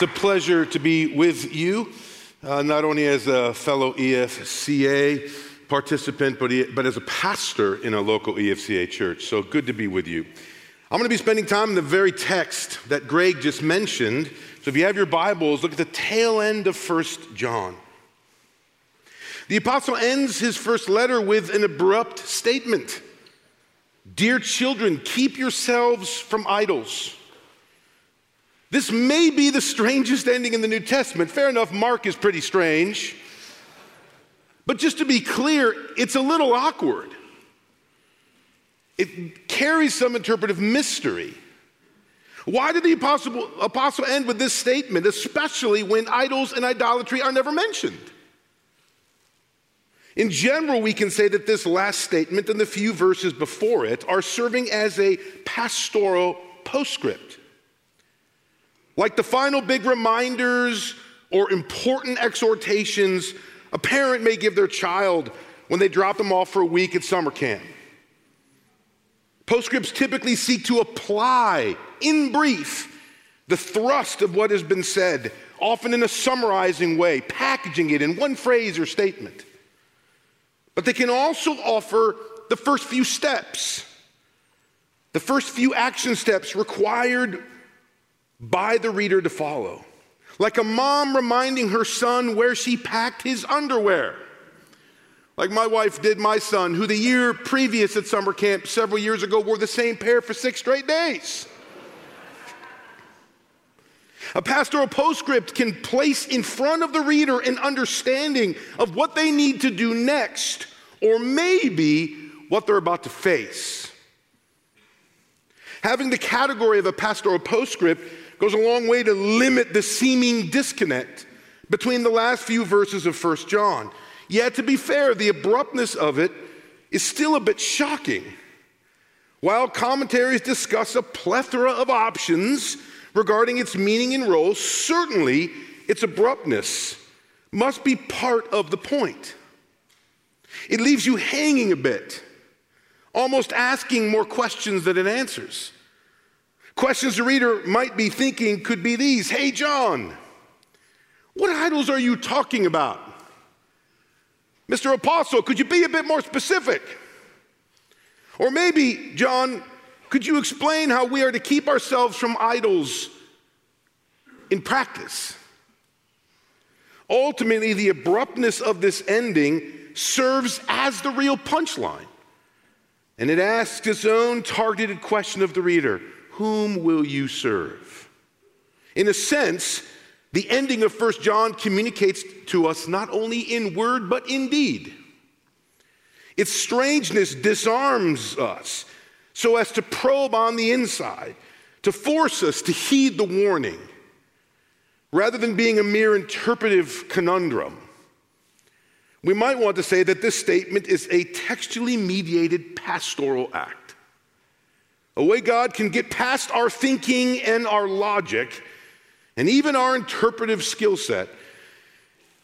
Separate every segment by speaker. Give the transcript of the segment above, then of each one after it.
Speaker 1: It's a pleasure to be with you, uh, not only as a fellow EFCA participant, but, but as a pastor in a local EFCA church. So good to be with you. I'm going to be spending time in the very text that Greg just mentioned. So if you have your Bibles, look at the tail end of First John. The apostle ends his first letter with an abrupt statement Dear children, keep yourselves from idols. This may be the strangest ending in the New Testament. Fair enough, Mark is pretty strange. But just to be clear, it's a little awkward. It carries some interpretive mystery. Why did the apostle, apostle end with this statement, especially when idols and idolatry are never mentioned? In general, we can say that this last statement and the few verses before it are serving as a pastoral postscript. Like the final big reminders or important exhortations a parent may give their child when they drop them off for a week at summer camp. Postscripts typically seek to apply, in brief, the thrust of what has been said, often in a summarizing way, packaging it in one phrase or statement. But they can also offer the first few steps, the first few action steps required by the reader to follow. Like a mom reminding her son where she packed his underwear. Like my wife did my son, who the year previous at summer camp several years ago wore the same pair for six straight days. A pastoral postscript can place in front of the reader an understanding of what they need to do next, or maybe what they're about to face. Having the category of a pastoral postscript goes a long way to limit the seeming disconnect between the last few verses of 1 John. Yet, to be fair, the abruptness of it is still a bit shocking. While commentaries discuss a plethora of options regarding its meaning and role, certainly its abruptness must be part of the point. It leaves you hanging a bit, almost asking more questions than it answers. Questions the reader might be thinking could be these Hey, John, what idols are you talking about? Mr. Apostle, could you be a bit more specific? Or maybe, John, could you explain how we are to keep ourselves from idols in practice? Ultimately, the abruptness of this ending serves as the real punchline. And it asks its own targeted question of the reader whom will you serve? In a sense, the ending of 1 John communicates to us not only in word, but in deed. Its strangeness disarms us so as to probe on the inside, to force us to heed the warning, rather than being a mere interpretive conundrum. We might want to say that this statement is a textually mediated pastoral act a way God can get past our thinking and our logic and even our interpretive skill set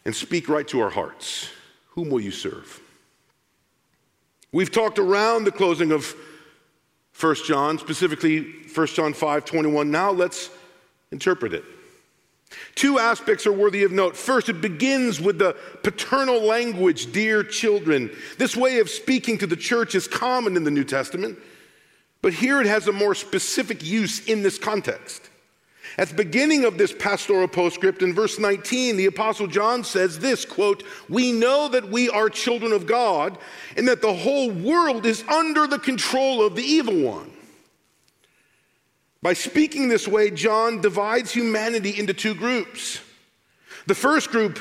Speaker 1: and speak right to our hearts. Whom will you serve? We've talked around the closing of 1 John, specifically 1 John 5 21. Now let's interpret it. Two aspects are worthy of note. First, it begins with the paternal language, dear children. This way of speaking to the church is common in the New Testament. But here it has a more specific use in this context. At the beginning of this pastoral postscript in verse 19, the apostle John says this, quote, "We know that we are children of God and that the whole world is under the control of the evil one." By speaking this way, John divides humanity into two groups. The first group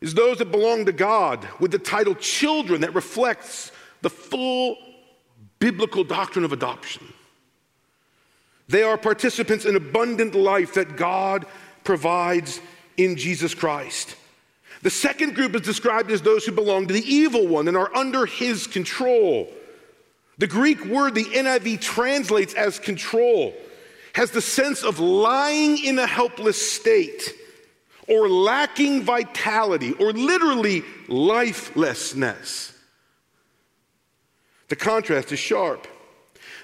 Speaker 1: is those that belong to God with the title children that reflects the full biblical doctrine of adoption. They are participants in abundant life that God provides in Jesus Christ. The second group is described as those who belong to the evil one and are under his control. The Greek word the NIV translates as control has the sense of lying in a helpless state or lacking vitality or literally lifelessness. The contrast is sharp.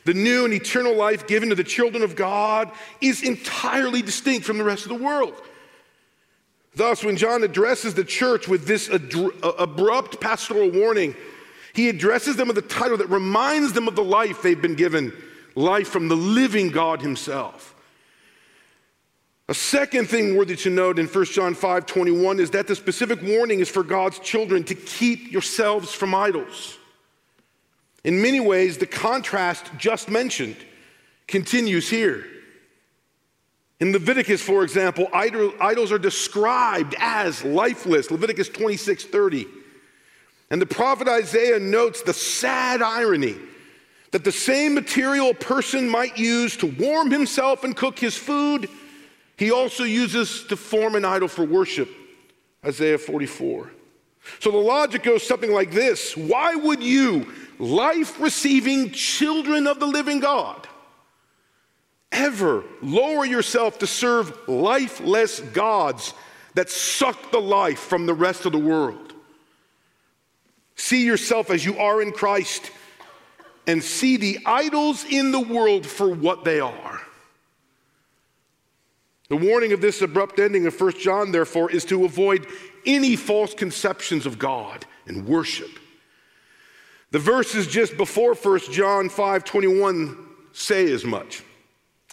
Speaker 1: The new and eternal life given to the children of God is entirely distinct from the rest of the world. Thus, when John addresses the church with this ad- uh, abrupt pastoral warning, he addresses them with a title that reminds them of the life they've been given life from the living God Himself. A second thing worthy to note in 1 John 5 21 is that the specific warning is for God's children to keep yourselves from idols. In many ways, the contrast just mentioned continues here. In Leviticus, for example, idols are described as lifeless, Leviticus 26 30. And the prophet Isaiah notes the sad irony that the same material a person might use to warm himself and cook his food, he also uses to form an idol for worship. Isaiah 44. So the logic goes something like this Why would you, life receiving children of the living God, ever lower yourself to serve lifeless gods that suck the life from the rest of the world? See yourself as you are in Christ and see the idols in the world for what they are. The warning of this abrupt ending of 1 John, therefore, is to avoid any false conceptions of God and worship. The verses just before 1 John 5 21 say as much.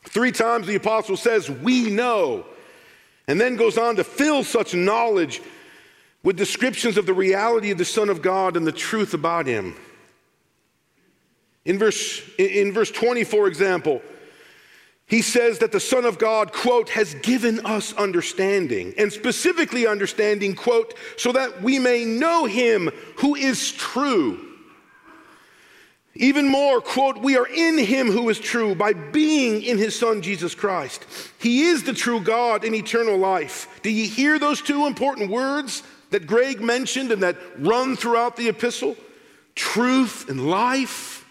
Speaker 1: Three times the apostle says, We know, and then goes on to fill such knowledge with descriptions of the reality of the Son of God and the truth about him. In verse, in verse 20, for example, he says that the Son of God, quote, has given us understanding, and specifically understanding, quote, so that we may know him who is true even more, quote, we are in him who is true by being in his son Jesus Christ. He is the true God in eternal life. Do you hear those two important words that Greg mentioned and that run throughout the epistle? Truth and life.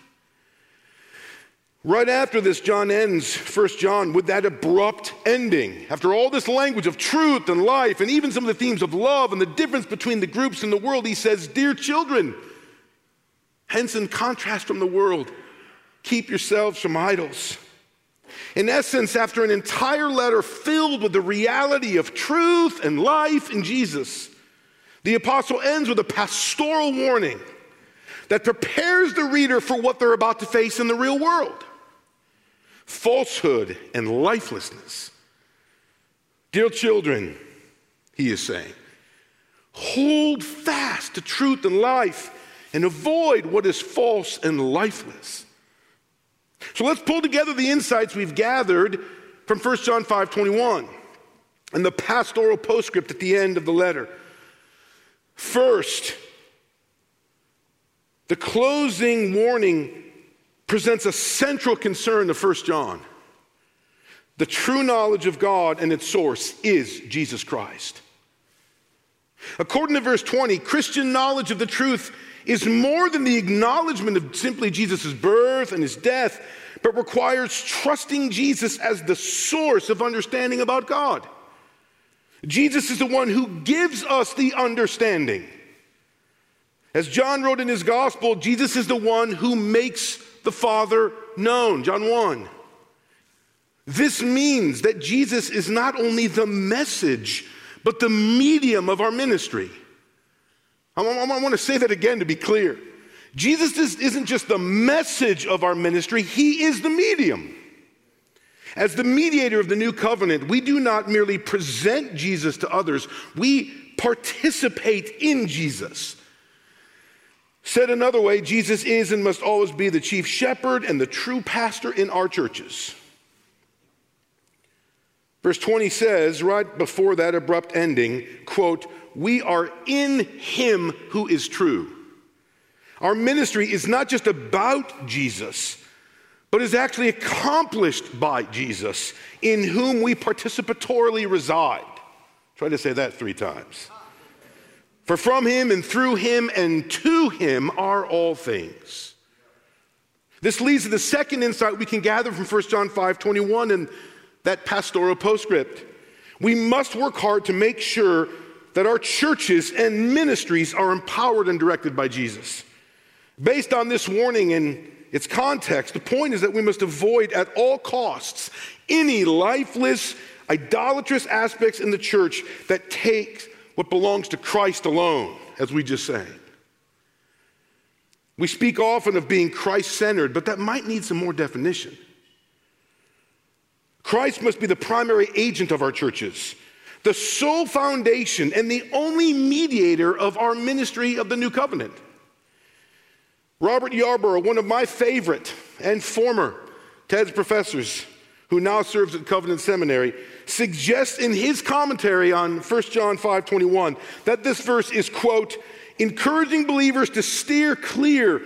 Speaker 1: Right after this, John ends First John with that abrupt ending. After all this language of truth and life, and even some of the themes of love and the difference between the groups in the world, he says, Dear children, Hence, in contrast from the world, keep yourselves from idols. In essence, after an entire letter filled with the reality of truth and life in Jesus, the apostle ends with a pastoral warning that prepares the reader for what they're about to face in the real world falsehood and lifelessness. Dear children, he is saying, hold fast to truth and life and avoid what is false and lifeless. So let's pull together the insights we've gathered from 1 John 5 21 and the pastoral postscript at the end of the letter. First, the closing warning presents a central concern to 1 John. The true knowledge of God and its source is Jesus Christ. According to verse 20, Christian knowledge of the truth is more than the acknowledgement of simply Jesus' birth and his death, but requires trusting Jesus as the source of understanding about God. Jesus is the one who gives us the understanding. As John wrote in his gospel, Jesus is the one who makes the Father known. John 1. This means that Jesus is not only the message, but the medium of our ministry. I, want to say that again to be clear. Jesus isn't just the message of our ministry, He is the medium. As the mediator of the new covenant, we do not merely present Jesus to others, we participate in Jesus. Said another way, Jesus is and must always be the chief shepherd and the true pastor in our churches. Verse 20 says, right before that abrupt ending, quote, we are in Him who is true. Our ministry is not just about Jesus, but is actually accomplished by Jesus, in whom we participatorily reside. Try to say that three times. For from him and through him and to him are all things. This leads to the second insight we can gather from 1 John 5 21 and that pastoral postscript. We must work hard to make sure that our churches and ministries are empowered and directed by Jesus. Based on this warning, and its context, the point is that we must avoid at all costs any lifeless, idolatrous aspects in the church that take what belongs to Christ alone, as we just sang. We speak often of being Christ centered, but that might need some more definition. Christ must be the primary agent of our churches, the sole foundation, and the only mediator of our ministry of the new covenant. Robert Yarbrough, one of my favorite and former TEDS professors, who now serves at Covenant Seminary, suggests in his commentary on 1 John 5:21 that this verse is quote encouraging believers to steer clear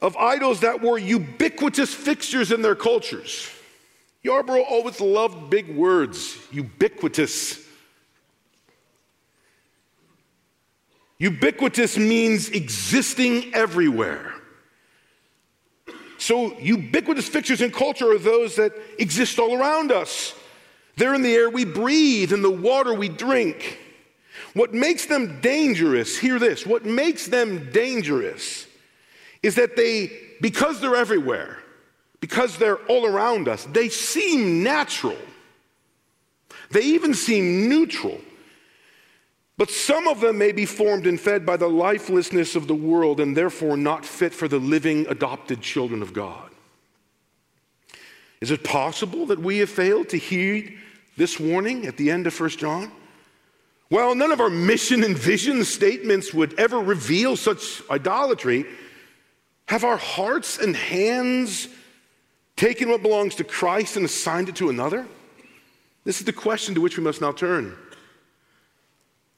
Speaker 1: of idols that were ubiquitous fixtures in their cultures. Yarbrough always loved big words, ubiquitous. Ubiquitous means existing everywhere. So, ubiquitous fixtures in culture are those that exist all around us. They're in the air we breathe, in the water we drink. What makes them dangerous, hear this, what makes them dangerous is that they, because they're everywhere, because they're all around us, they seem natural. They even seem neutral. But some of them may be formed and fed by the lifelessness of the world and therefore not fit for the living, adopted children of God. Is it possible that we have failed to heed this warning at the end of 1 John? Well, none of our mission and vision statements would ever reveal such idolatry. Have our hearts and hands taken what belongs to Christ and assigned it to another? This is the question to which we must now turn.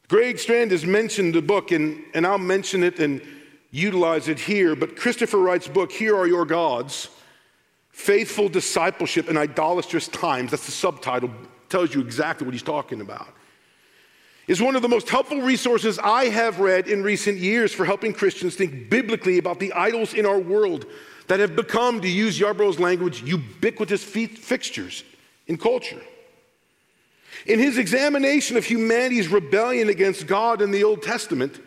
Speaker 1: Greg Strand has mentioned the book, and, and I'll mention it and utilize it here, but Christopher Wright's book, Here Are Your Gods Faithful Discipleship in Idolatrous Times, that's the subtitle, tells you exactly what he's talking about, is one of the most helpful resources I have read in recent years for helping Christians think biblically about the idols in our world that have become, to use Yarbrough's language, ubiquitous fixtures in culture. In his examination of humanity's rebellion against God in the Old Testament,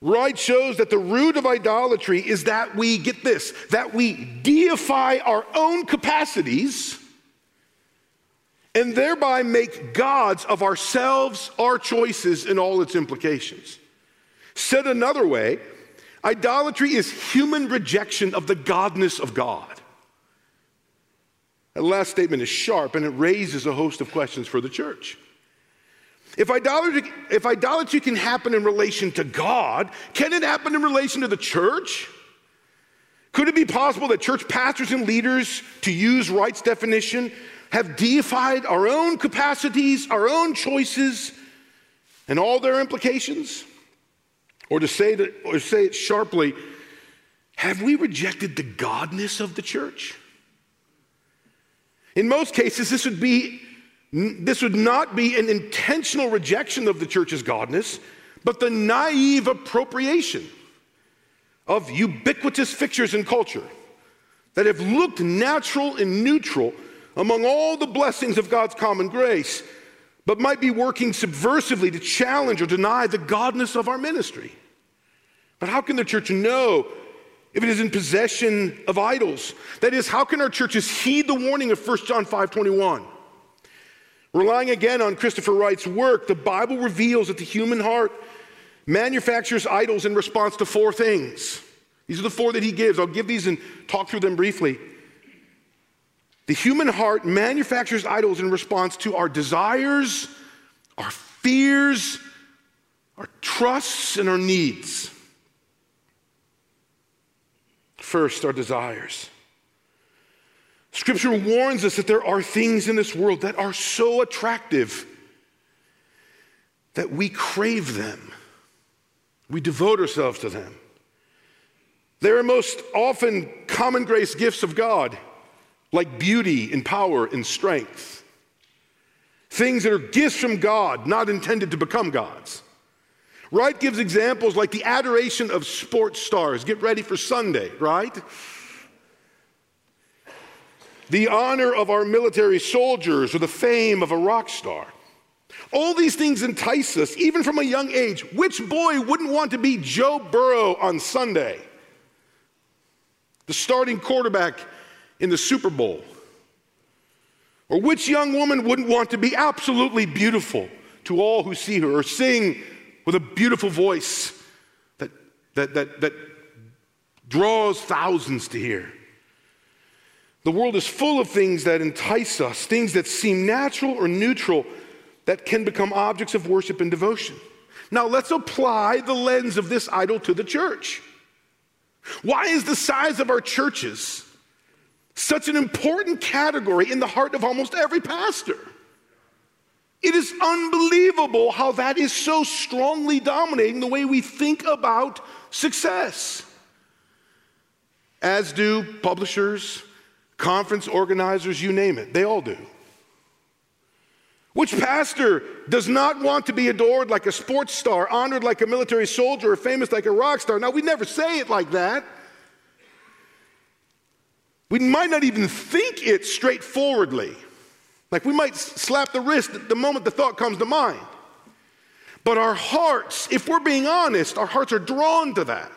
Speaker 1: Wright shows that the root of idolatry is that we, get this, that we deify our own capacities and thereby make gods of ourselves, our choices, and all its implications. Said another way, idolatry is human rejection of the godness of God. That last statement is sharp and it raises a host of questions for the church. If idolatry, if idolatry can happen in relation to God, can it happen in relation to the church? Could it be possible that church pastors and leaders, to use Wright's definition, have deified our own capacities, our own choices, and all their implications? Or to say, it, or say it sharply, have we rejected the godness of the church? In most cases, this would be this would not be an intentional rejection of the church's godness, but the naive appropriation of ubiquitous fixtures in culture that have looked natural and neutral among all the blessings of God's common grace, but might be working subversively to challenge or deny the godness of our ministry. But how can the church know if it is in possession of idols? That is, how can our churches heed the warning of 1 John 5 21? Relying again on Christopher Wright's work, the Bible reveals that the human heart manufactures idols in response to four things. These are the four that he gives. I'll give these and talk through them briefly. The human heart manufactures idols in response to our desires, our fears, our trusts, and our needs. First, our desires. Scripture warns us that there are things in this world that are so attractive that we crave them. We devote ourselves to them. They are most often common grace gifts of God, like beauty and power and strength. Things that are gifts from God, not intended to become gods. Wright gives examples like the adoration of sports stars. Get ready for Sunday, right? the honor of our military soldiers, or the fame of a rock star. All these things entice us, even from a young age. Which boy wouldn't want to be Joe Burrow on Sunday? the starting quarterback in the Super Bowl? Or which young woman wouldn't want to be absolutely beautiful to all who see her or sing with a beautiful voice that, that, that, that draws thousands to hear? The world is full of things that entice us, things that seem natural or neutral that can become objects of worship and devotion. Now, let's apply the lens of this idol to the church. Why is the size of our churches such an important category in the heart of almost every pastor? It is unbelievable how that is so strongly dominating the way we think about success. As do publishers, conference organizers, you name it, they all do. Which pastor does not want to be adored like a sports star, honored like a military soldier, or famous like a rock star? Now, we never say it like that. We might not even think it straightforwardly. Like we might slap the wrist the moment the thought comes to mind. But our hearts, if we're being honest, our hearts are drawn to that.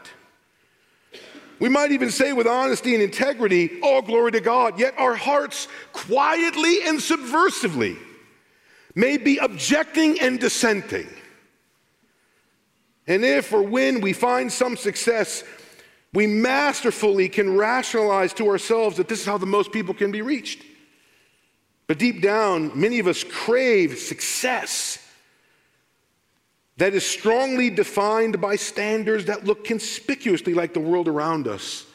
Speaker 1: We might even say with honesty and integrity, all glory to God, yet our hearts quietly and subversively may be objecting and dissenting. And if or when we find some success, we masterfully can rationalize to ourselves that this is how the most people can be reached. But deep down, many of us crave success that is strongly defined by standards that look conspicuously like the world around us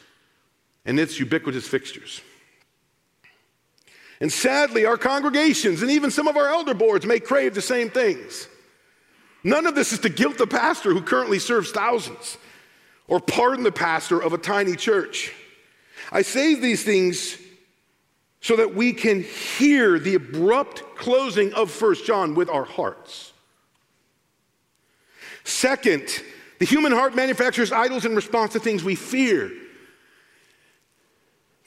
Speaker 1: and its ubiquitous fixtures. And sadly, our congregations and even some of our elder boards may crave the same things. None of this is to guilt the pastor who currently serves thousands or pardon the pastor of a tiny church. I say these things so that we can hear the abrupt closing of First John with our hearts. Second, the human heart manufactures idols in response to things we fear.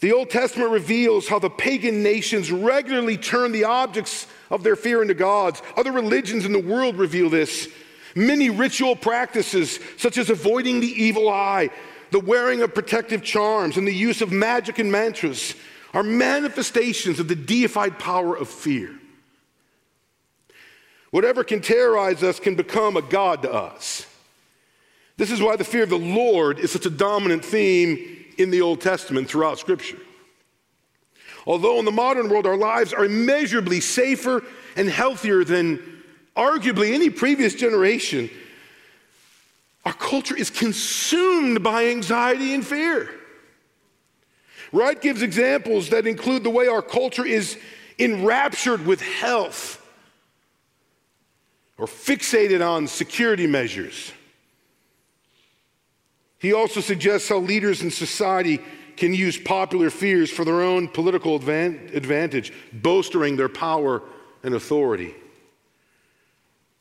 Speaker 1: The Old Testament reveals how the pagan nations regularly turn the objects of their fear into gods. Other religions in the world reveal this. Many ritual practices, such as avoiding the evil eye, the wearing of protective charms, and the use of magic and mantras, are manifestations of the deified power of fear. Whatever can terrorize us can become a God to us. This is why the fear of the Lord is such a dominant theme in the Old Testament throughout Scripture. Although in the modern world our lives are immeasurably safer and healthier than arguably any previous generation, our culture is consumed by anxiety and fear. Wright gives examples that include the way our culture is enraptured with health or fixated on security measures. He also suggests how leaders in society can use popular fears for their own political advantage, bolstering their power and authority.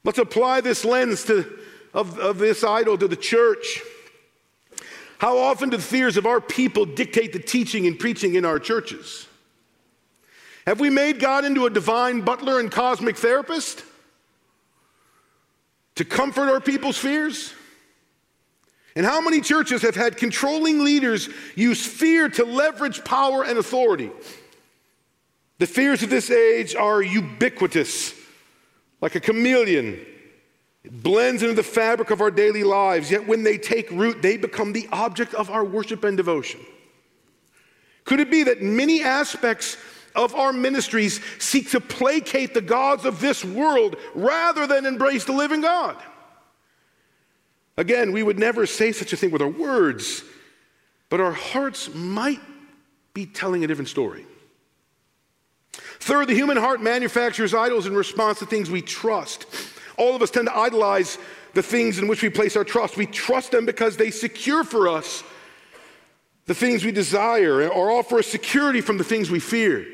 Speaker 1: Let's apply this lens to, of, of this idol to the church. How often do the fears of our people dictate the teaching and preaching in our churches? Have we made God into a divine butler and cosmic therapist to comfort our people's fears? And how many churches have had controlling leaders use fear to leverage power and authority? The fears of this age are ubiquitous, like a chameleon. Blends into the fabric of our daily lives, yet when they take root, they become the object of our worship and devotion. Could it be that many aspects of our ministries seek to placate the gods of this world rather than embrace the living God? Again, we would never say such a thing with our words, but our hearts might be telling a different story. Third, the human heart manufactures idols in response to things we trust. All of us tend to idolize the things in which we place our trust. We trust them because they secure for us the things we desire or offer us security from the things we fear.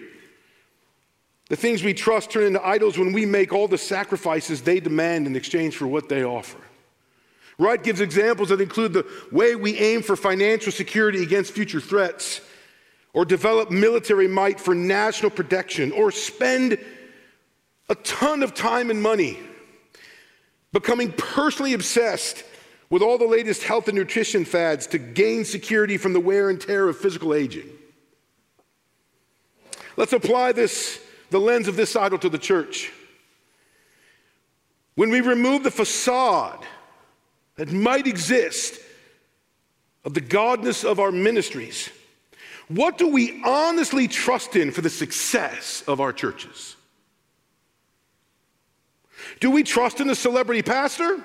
Speaker 1: The things we trust turn into idols when we make all the sacrifices they demand in exchange for what they offer. Wright gives examples that include the way we aim for financial security against future threats, or develop military might for national protection, or spend a ton of time and money becoming personally obsessed with all the latest health and nutrition fads to gain security from the wear and tear of physical aging. Let's apply this, the lens of this idol to the church. When we remove the facade that might exist of the godness of our ministries, what do we honestly trust in for the success of our churches? Do we trust in the celebrity pastor?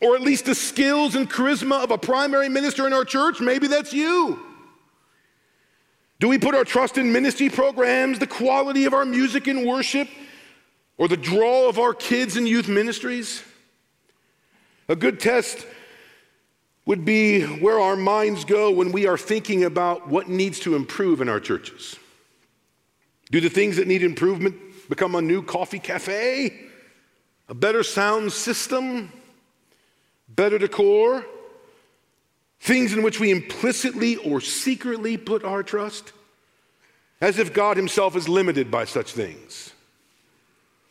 Speaker 1: Or at least the skills and charisma of a primary minister in our church? Maybe that's you. Do we put our trust in ministry programs, the quality of our music and worship, or the draw of our kids and youth ministries? A good test would be where our minds go when we are thinking about what needs to improve in our churches. Do the things that need improvement become a new coffee cafe, a better sound system, better decor, things in which we implicitly or secretly put our trust, as if God Himself is limited by such things?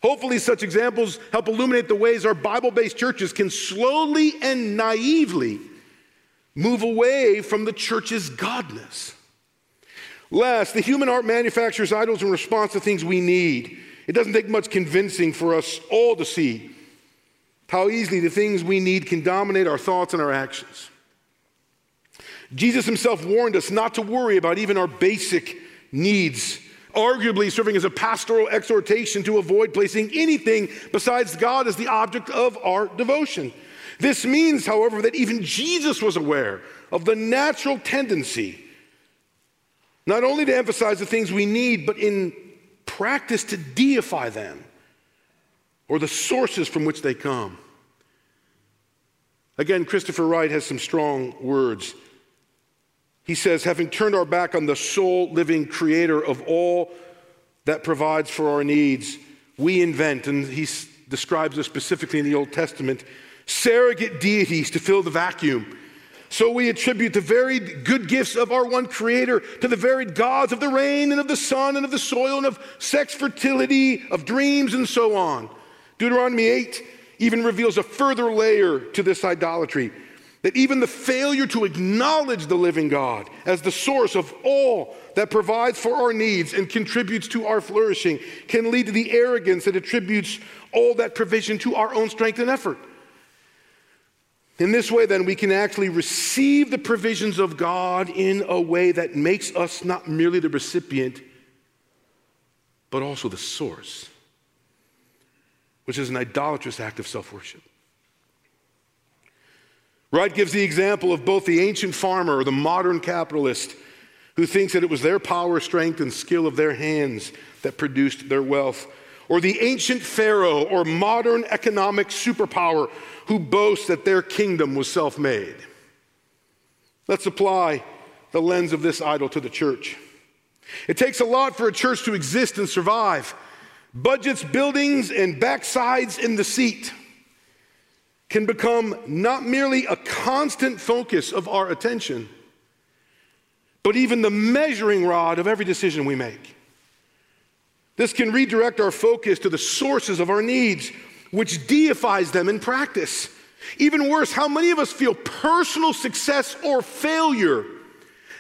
Speaker 1: Hopefully, such examples help illuminate the ways our Bible based churches can slowly and naively move away from the church's godness. Last, the human art manufactures idols in response to things we need. It doesn't take much convincing for us all to see how easily the things we need can dominate our thoughts and our actions. Jesus himself warned us not to worry about even our basic needs, arguably serving as a pastoral exhortation to avoid placing anything besides God as the object of our devotion. This means, however, that even Jesus was aware of the natural tendency not only to emphasize the things we need, but in practice to deify them or the sources from which they come. Again, Christopher Wright has some strong words. He says, having turned our back on the sole living creator of all that provides for our needs, we invent, and he describes this specifically in the Old Testament, surrogate deities to fill the vacuum. So we attribute the very good gifts of our one creator to the varied gods of the rain and of the sun and of the soil and of sex fertility, of dreams, and so on. Deuteronomy 8 even reveals a further layer to this idolatry that even the failure to acknowledge the living God as the source of all that provides for our needs and contributes to our flourishing can lead to the arrogance that attributes all that provision to our own strength and effort. In this way, then, we can actually receive the provisions of God in a way that makes us not merely the recipient, but also the source, which is an idolatrous act of self worship. Wright gives the example of both the ancient farmer or the modern capitalist who thinks that it was their power, strength, and skill of their hands that produced their wealth, or the ancient pharaoh or modern economic superpower who boast that their kingdom was self made. Let's apply the lens of this idol to the church. It takes a lot for a church to exist and survive. Budgets, buildings, and backsides in the seat can become not merely a constant focus of our attention, but even the measuring rod of every decision we make. This can redirect our focus to the sources of our needs which deifies them in practice. Even worse, how many of us feel personal success or failure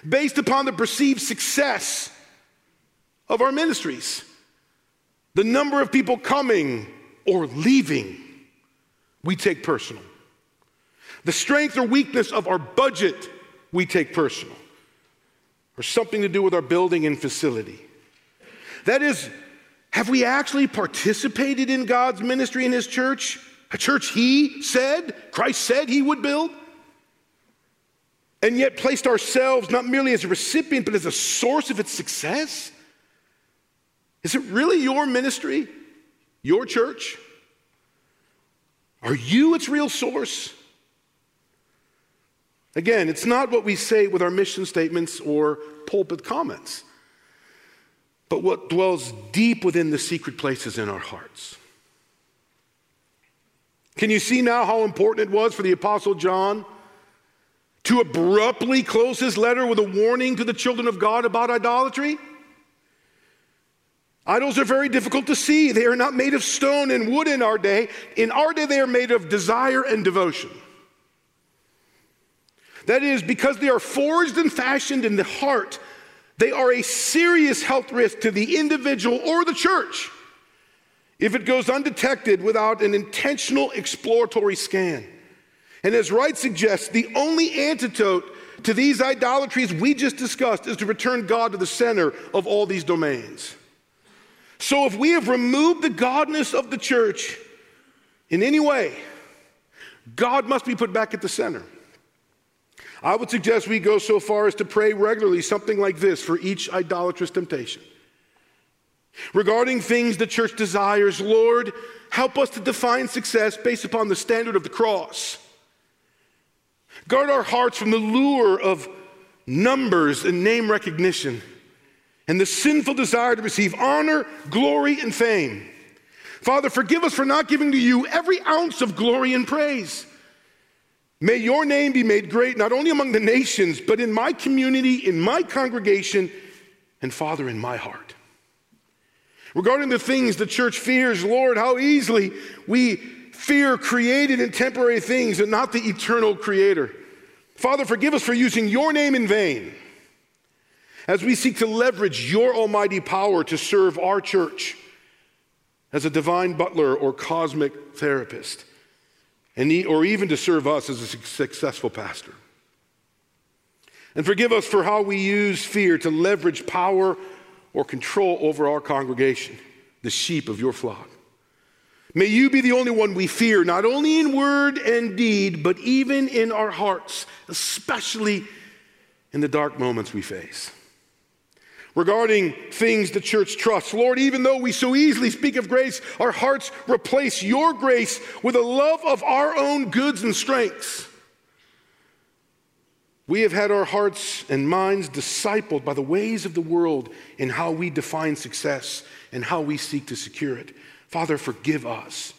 Speaker 1: based upon the perceived success of our ministries? The number of people coming or leaving, we take personal. The strength or weakness of our budget, we take personal. Or something to do with our building and facility. That is have we actually participated in God's ministry in His church? A church He said, Christ said He would build? And yet placed ourselves not merely as a recipient, but as a source of its success? Is it really your ministry? Your church? Are you its real source? Again, it's not what we say with our mission statements or pulpit comments but what dwells deep within the secret places in our hearts. Can you see now how important it was for the Apostle John to abruptly close his letter with a warning to the children of God about idolatry? Idols are very difficult to see. They are not made of stone and wood in our day. In our day, they are made of desire and devotion. That is, because they are forged and fashioned in the heart, they are a serious health risk to the individual or the church if it goes undetected without an intentional exploratory scan. And as Wright suggests, the only antidote to these idolatries we just discussed is to return God to the center of all these domains. So if we have removed the godness of the church in any way, God must be put back at the center. I would suggest we go so far as to pray regularly something like this for each idolatrous temptation. Regarding things the church desires, Lord, help us to define success based upon the standard of the cross. Guard our hearts from the lure of numbers and name recognition and the sinful desire to receive honor, glory, and fame. Father, forgive us for not giving to you every ounce of glory and praise. May your name be made great, not only among the nations, but in my community, in my congregation, and Father, in my heart. Regarding the things the church fears, Lord, how easily we fear created and temporary things and not the eternal creator. Father, forgive us for using your name in vain as we seek to leverage your almighty power to serve our church as a divine butler or cosmic therapist and or even to serve us as a successful pastor. And forgive us for how we use fear to leverage power or control over our congregation, the sheep of your flock. May you be the only one we fear, not only in word and deed, but even in our hearts, especially in the dark moments we face regarding things the church trusts. Lord, even though we so easily speak of grace, our hearts replace your grace with a love of our own goods and strengths. We have had our hearts and minds discipled by the ways of the world in how we define success and how we seek to secure it. Father, forgive us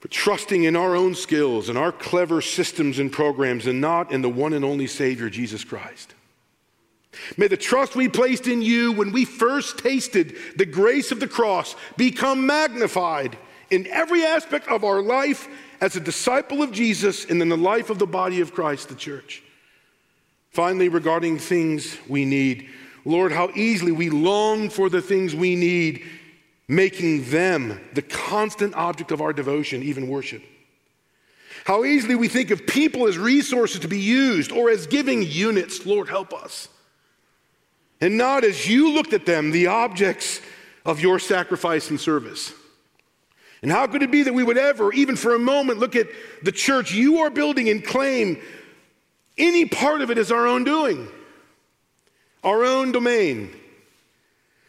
Speaker 1: for trusting in our own skills and our clever systems and programs and not in the one and only Savior, Jesus Christ. May the trust we placed in you when we first tasted the grace of the cross become magnified in every aspect of our life as a disciple of Jesus and in the life of the body of Christ, the church. Finally, regarding things we need, Lord, how easily we long for the things we need, making them the constant object of our devotion, even worship. How easily we think of people as resources to be used or as giving units. Lord, help us and not as you looked at them, the objects of your sacrifice and service. And how could it be that we would ever, even for a moment, look at the church you are building and claim any part of it as our own doing, our own domain?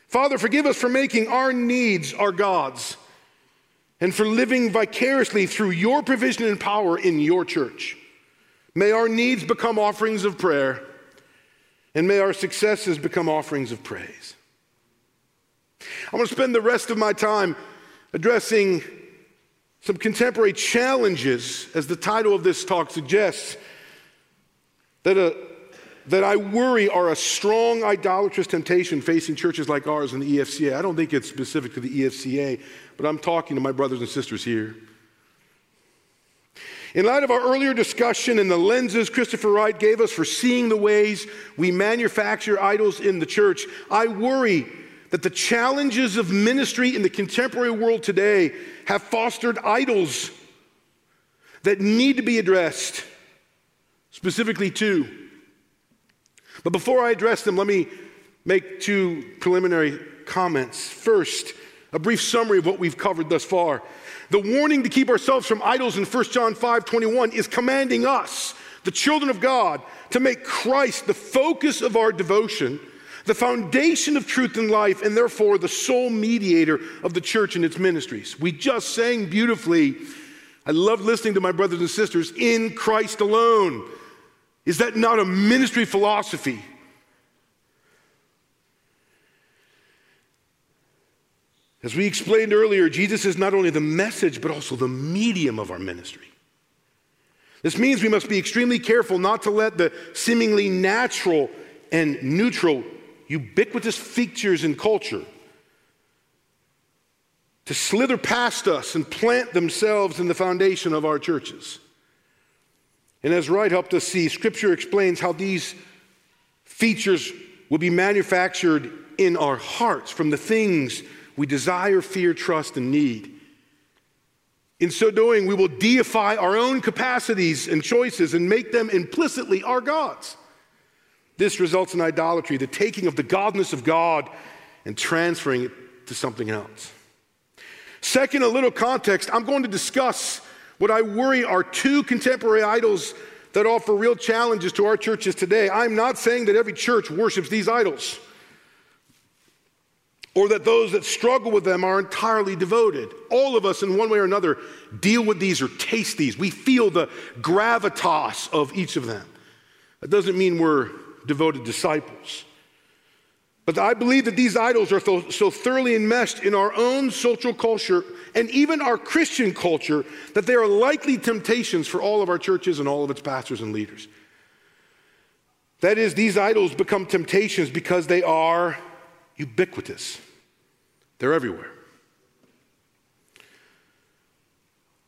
Speaker 1: Father, forgive us for making our needs our gods and for living vicariously through your provision and power in your church. May our needs become offerings of prayer and may our successes become offerings of praise. I want to spend the rest of my time addressing some contemporary challenges, as the title of this talk suggests, that, a, that I worry are a strong idolatrous temptation facing churches like ours in the EFCA. I don't think it's specific to the EFCA, but I'm talking to my brothers and sisters here. In light of our earlier discussion and the lenses Christopher Wright gave us for seeing the ways we manufacture idols in the church, I worry that the challenges of ministry in the contemporary world today have fostered idols that need to be addressed, specifically two. But before I address them, let me make two preliminary comments. First, a brief summary of what we've covered thus far. The warning to keep ourselves from idols in 1 John 5 21 is commanding us, the children of God, to make Christ the focus of our devotion, the foundation of truth and life, and therefore the sole mediator of the church and its ministries. We just sang beautifully. I love listening to my brothers and sisters in Christ alone. Is that not a ministry philosophy? As we explained earlier, Jesus is not only the message, but also the medium of our ministry. This means we must be extremely careful not to let the seemingly natural and neutral, ubiquitous features in culture to slither past us and plant themselves in the foundation of our churches. And as Wright helped us see, Scripture explains how these features will be manufactured in our hearts from the things we desire, fear, trust, and need. In so doing, we will deify our own capacities and choices and make them implicitly our gods. This results in idolatry, the taking of the godness of God and transferring it to something else. Second, a little context. I'm going to discuss what I worry are two contemporary idols that offer real challenges to our churches today. I'm not saying that every church worships these idols or that those that struggle with them are entirely devoted. All of us, in one way or another, deal with these or taste these. We feel the gravitas of each of them. That doesn't mean we're devoted disciples. But I believe that these idols are so, thoroughly enmeshed in our own social culture and even our Christian culture that they are likely temptations for all of our churches and all of its pastors and leaders. That is, these idols become temptations because they are ubiquitous, they're everywhere.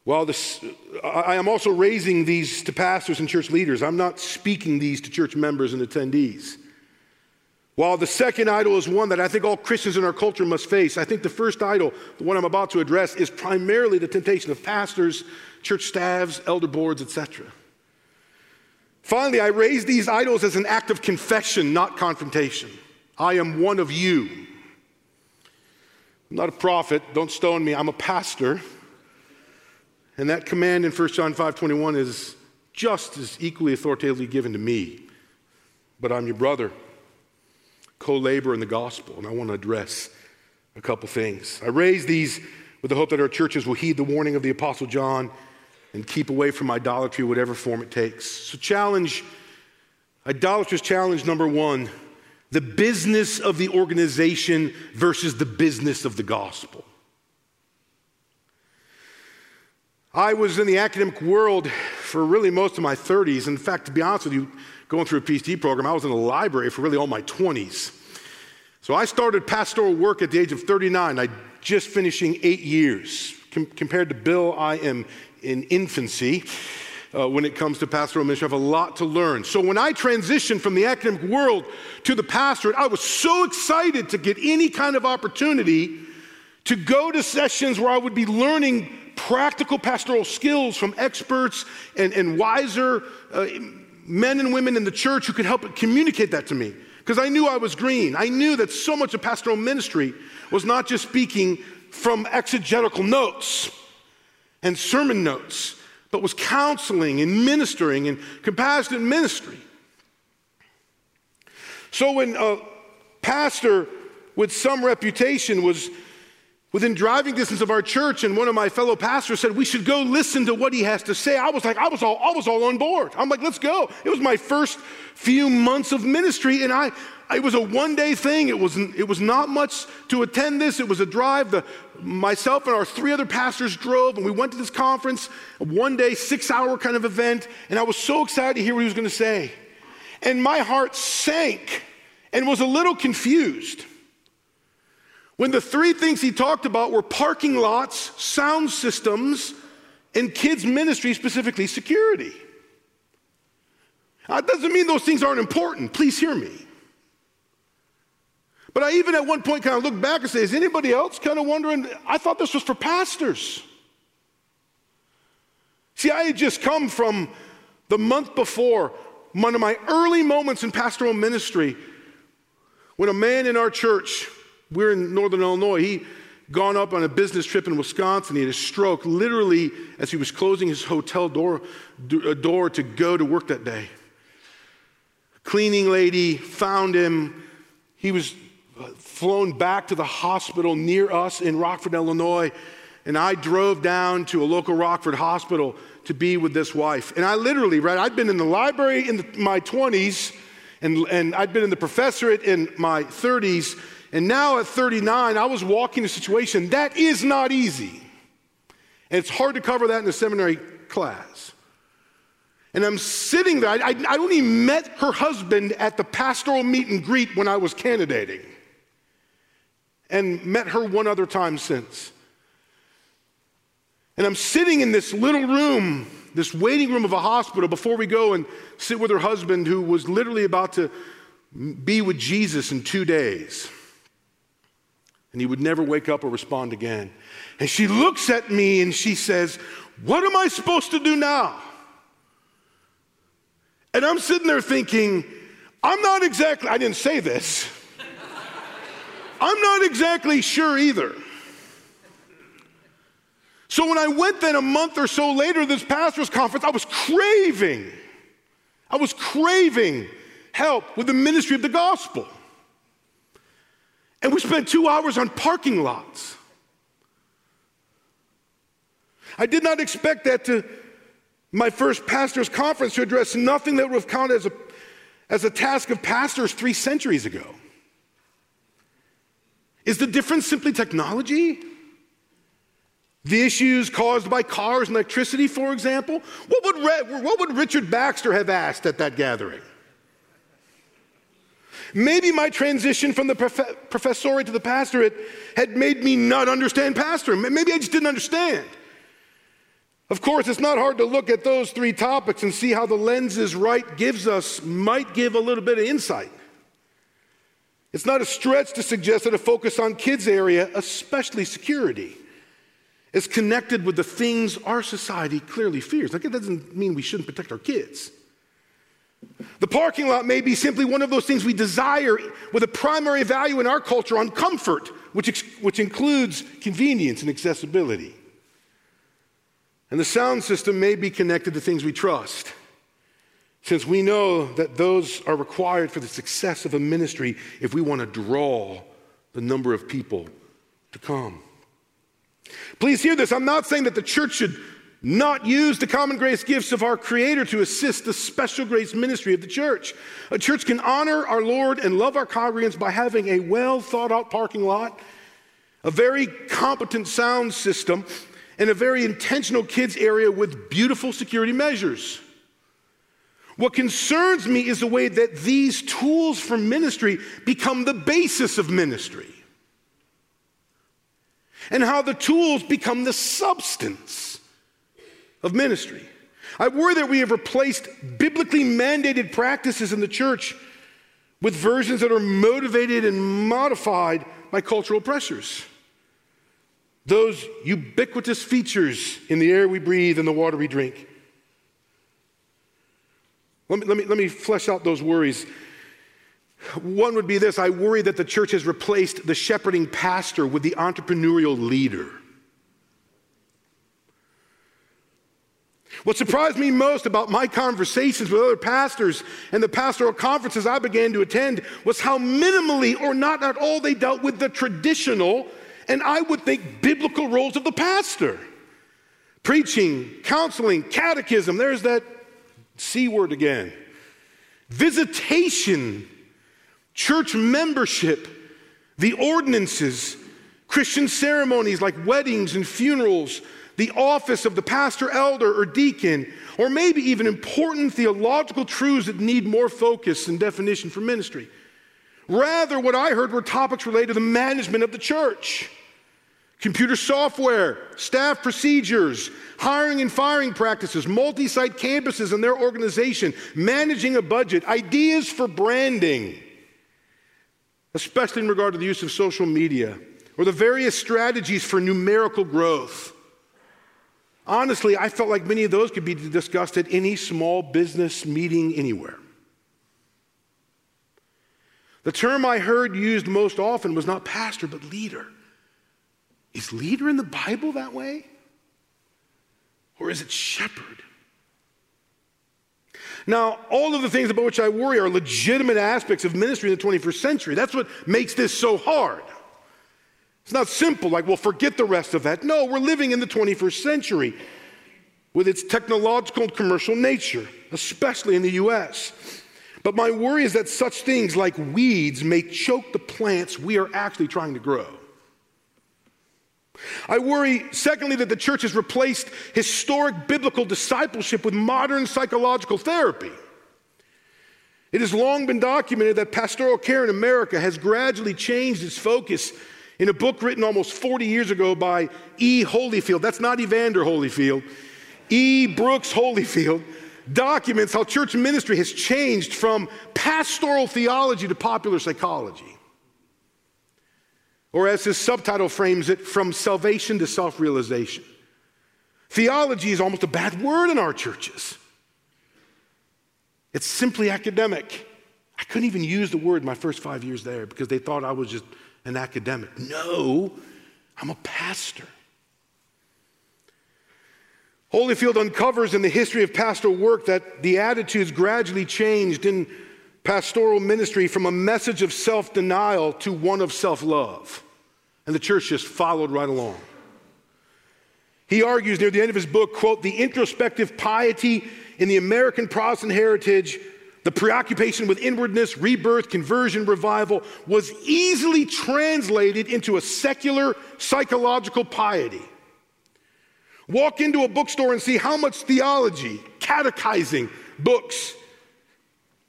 Speaker 1: While this, I am also raising these to pastors and church leaders. I'm not speaking these to church members and attendees. While the second idol is one that I think all Christians in our culture must face, I think the first idol, the one I'm about to address, is primarily the temptation of pastors, church staffs, elder boards, etc. Finally, I raise these idols as an act of confession, not confrontation. I am one of you. I'm not a prophet, don't stone me, I'm a pastor. And that command in 1 John 5:21 is just as equally authoritatively given to me. But I'm your brother co labor in the gospel, and I want to address a couple things. I raise these with the hope that our churches will heed the warning of the Apostle John and keep away from idolatry, whatever form it takes. So, challenge, idolatrous challenge number one the business of the organization versus the business of the gospel. I was in the academic world for really most of my 30s. In fact, to be honest with you, going through a PhD program, I was in the library for really all my 20s. So I started pastoral work at the age of 39. I just finishing eight years. Com- compared to Bill, I am in infancy. Uh, when it comes to pastoral ministry. I have a lot to learn. So when I transitioned from the academic world to the pastorate, I was so excited to get any kind of opportunity to go to sessions where I would be learning practical pastoral skills from experts and, and wiser uh, men and women in the church who could help communicate that to me. Because I knew I was green. I knew that so much of pastoral ministry was not just speaking from exegetical notes and sermon notes, but was counseling and ministering and compassionate ministry. So when a pastor with some reputation was within driving distance of our church, and one of my fellow pastors said we should go listen to what he has to say. I was like, I was all, I was all on board. I'm like, let's go. It was my first few months of ministry, and I, it was a one day thing. It was, it was not much to attend this. It was a drive. The, myself and our three other pastors drove, and we went to this conference, a one day, six hour kind of event, and I was so excited to hear what he was going to say. And my heart sank and was a little confused when the three things he talked about were parking lots, sound systems, and kids' ministry, specifically security. That doesn't mean those things aren't important. Please hear me. But I even at one point kind of look back and say, is anybody else kind of wondering? I thought this was for pastors. See, I had just come from the month before, one of my early moments in pastoral ministry, when a man in our church we're in northern Illinois. He gone up on a business trip in Wisconsin. He had a stroke literally as he was closing his hotel door, uh, door to go to work that day. Cleaning lady found him. He was uh, flown back to the hospital near us in Rockford, Illinois. And I drove down to a local Rockford hospital to be with this wife. And I literally, right, I'd been in the library in the, my 20s, and, and I'd been in the professorate in my 30s and now at 39, I was walking a situation that is not easy. And it's hard to cover that in a seminary class. And I'm sitting there. I, I, I only met her husband at the pastoral meet and greet when I was candidating, and met her one other time since. And I'm sitting in this little room this waiting room of a hospital before we go and sit with her husband, who was literally about to be with Jesus in two days. And he would never wake up or respond again. And she looks at me and she says, What am I supposed to do now? And I'm sitting there thinking, I'm not exactly, I didn't say this. I'm not exactly sure either. So when I went then a month or so later to this pastor's conference, I was craving, I was craving help with the ministry of the gospel. And we spent two hours on parking lots. I did not expect that to my first pastor's conference to address nothing that would have counted as a, as a task of pastors three centuries ago. Is the difference simply technology? The issues caused by cars and electricity, for example? What would, what would Richard Baxter have asked at that gathering? Maybe my transition from the prof- to the pastorate had made me not understand pastoring. Maybe I just didn't understand. Of course, it's not hard to look at those three topics and see how the lenses right gives us might give a little bit of insight. It's not a stretch to suggest that a focus on kids area, especially security, is connected with the things our society clearly fears. Like it doesn't mean we shouldn't protect our kids. The parking lot may be simply one of those things we desire with a primary value in our culture on comfort, which, which includes convenience and accessibility. And the sound system may be connected to things we trust, since we know that those are required for the success of a ministry if we want to draw the number of people to come. Please hear this. I'm not saying that the church should not use the common grace gifts of our Creator to assist the special grace ministry of the church. A church can honor our Lord and love our congregants by having a well thought out parking lot, a very competent sound system, and a very intentional kids area with beautiful security measures. What concerns me is the way that these tools for ministry become the basis of ministry, and how the tools become the substance of ministry. I worry that we have replaced biblically mandated practices in the church with versions that are motivated and modified by cultural pressures those ubiquitous features in the air we breathe and the water we drink. Let me, let me, let me flesh out those worries. One would be this I worry that the church has replaced the shepherding pastor with the entrepreneurial leader. What surprised me most about my conversations with other pastors and the pastoral conferences I began to attend was how minimally or not at all they dealt with the traditional and I would think biblical roles of the pastor preaching, counseling, catechism. There's that C word again. Visitation, church membership, the ordinances, Christian ceremonies like weddings and funerals, the office of the pastor, elder, or deacon, or maybe even important theological truths that need more focus and definition for ministry. Rather, what I heard were topics related to the management of the church computer software, staff procedures, hiring and firing practices, multi site campuses and their organization, managing a budget, ideas for branding, especially in regard to the use of social media, or the various strategies for numerical growth. Honestly, I felt like many of those could be discussed at any small business meeting anywhere. The term I heard used most often was not pastor, but leader. Is leader in the Bible that way? Or is it shepherd? Now, all of the things about which I worry are legitimate aspects of ministry in the 21st century. That's what makes this so hard. It's not simple, like, well, forget the rest of that. No, we're living in the 21st century with its technological and commercial nature, especially in the US. But my worry is that such things like weeds may choke the plants we are actually trying to grow. I worry, secondly, that the church has replaced historic biblical discipleship with modern psychological therapy. It has long been documented that pastoral care in America has gradually changed its focus in a book written almost 40 years ago by E. Holifield. That's not Evander Holyfield. E. Brooks Holifield documents how church ministry has changed from pastoral theology to popular psychology. Or, as his subtitle frames it, from salvation to self realization. Theology is almost a bad word in our churches. It's simply academic. I couldn't even use the word my first five years there because they thought I was just an academic. No, I'm a pastor. Holifield uncovers in the history of pastoral work that the attitudes gradually changed in pastoral ministry from a message of self denial to one of self love. And the church just followed right along. He argues near the end of his book, quote, the introspective piety in the American Protestant heritage, the preoccupation with inwardness, rebirth, conversion, revival, was easily translated into a secular psychological piety. Walk into a bookstore and see how much theology, catechizing books,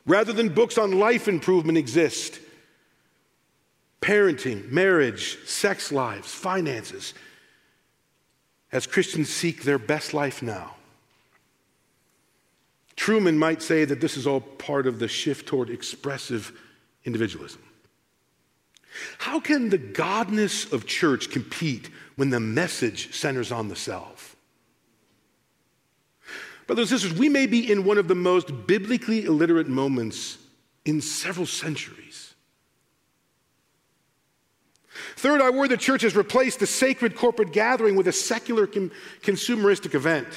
Speaker 1: rather than books on life improvement exist. Parenting, marriage, sex lives, finances, as Christians seek their best life now. Trueman might say that this is all part of the shift toward expressive individualism. How can the godness of church compete when the message centers on the self? Brothers and sisters, we may be in one of the most biblically illiterate moments in several centuries. Third, I worry the church has replaced the sacred corporate gathering with a secular com- consumeristic event.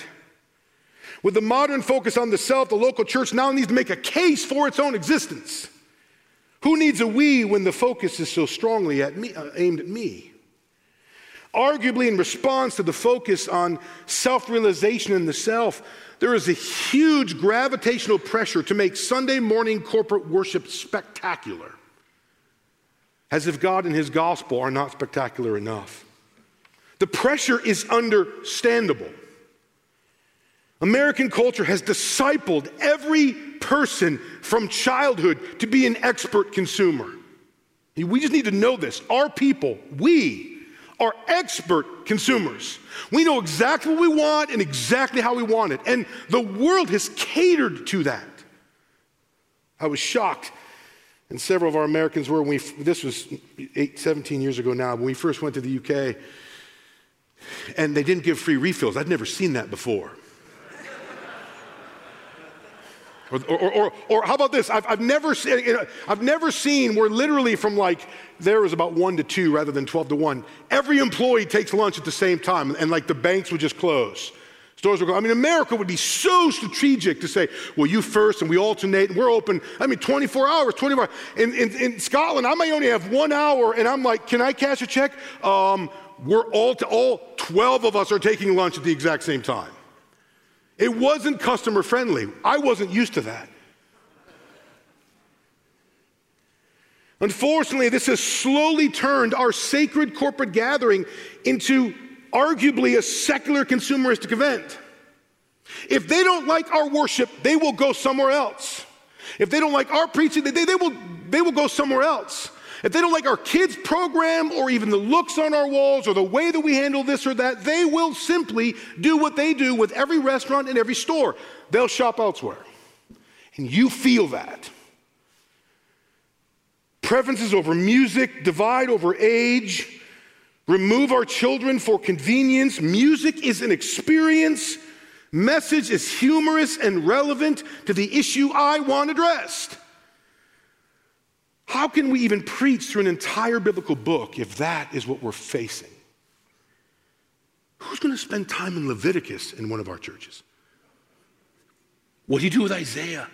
Speaker 1: With the modern focus on the self, the local church now needs to make a case for its own existence. Who needs a we when the focus is so strongly at me, uh, aimed at me? Arguably, in response to the focus on self realization in the self, there is a huge gravitational pressure to make Sunday morning corporate worship spectacular as if God and His gospel are not spectacular enough. The pressure is understandable. American culture has discipled every person from childhood to be an expert consumer. We just need to know this. Our people, we are expert consumers. We know exactly what we want and exactly how we want it. And the world has catered to that. I was shocked and several of our Americans were when we, this was eight, 17 years ago now, when we first went to the UK, and they didn't give free refills. I'd never seen that before. Or, or, or, or, how about this? I've, I've, never, I've never seen where literally from like there was about one to two rather than 12 to one. Every employee takes lunch at the same time, and like the banks would just close. Stores would go. I mean, America would be so strategic to say, well, you first, and we alternate, and we're open. I mean, 24 hours, 24 hours. In, in, in Scotland, I may only have one hour, and I'm like, can I cash a check? Um, we're all, all 12 of us are taking lunch at the exact same time. It wasn't customer friendly. I wasn't used to that. Unfortunately, this has slowly turned our sacred corporate gathering into arguably a secular consumeristic event. If they don't like our worship, they will go somewhere else. If they don't like our preaching, they, they, will, they will go somewhere else. If they don't like our kids' program or even the looks on our walls or the way that we handle this or that, they will simply do what they do with every restaurant and every store. They'll shop elsewhere. And you feel that. Preferences over music, divide over age, remove our children for convenience. Music is an experience. Message is humorous and relevant to the issue I want addressed. How can we even preach through an entire biblical book if that is what we're facing? Who's going to spend time in Leviticus in one of our churches? What do you do with Isaiah?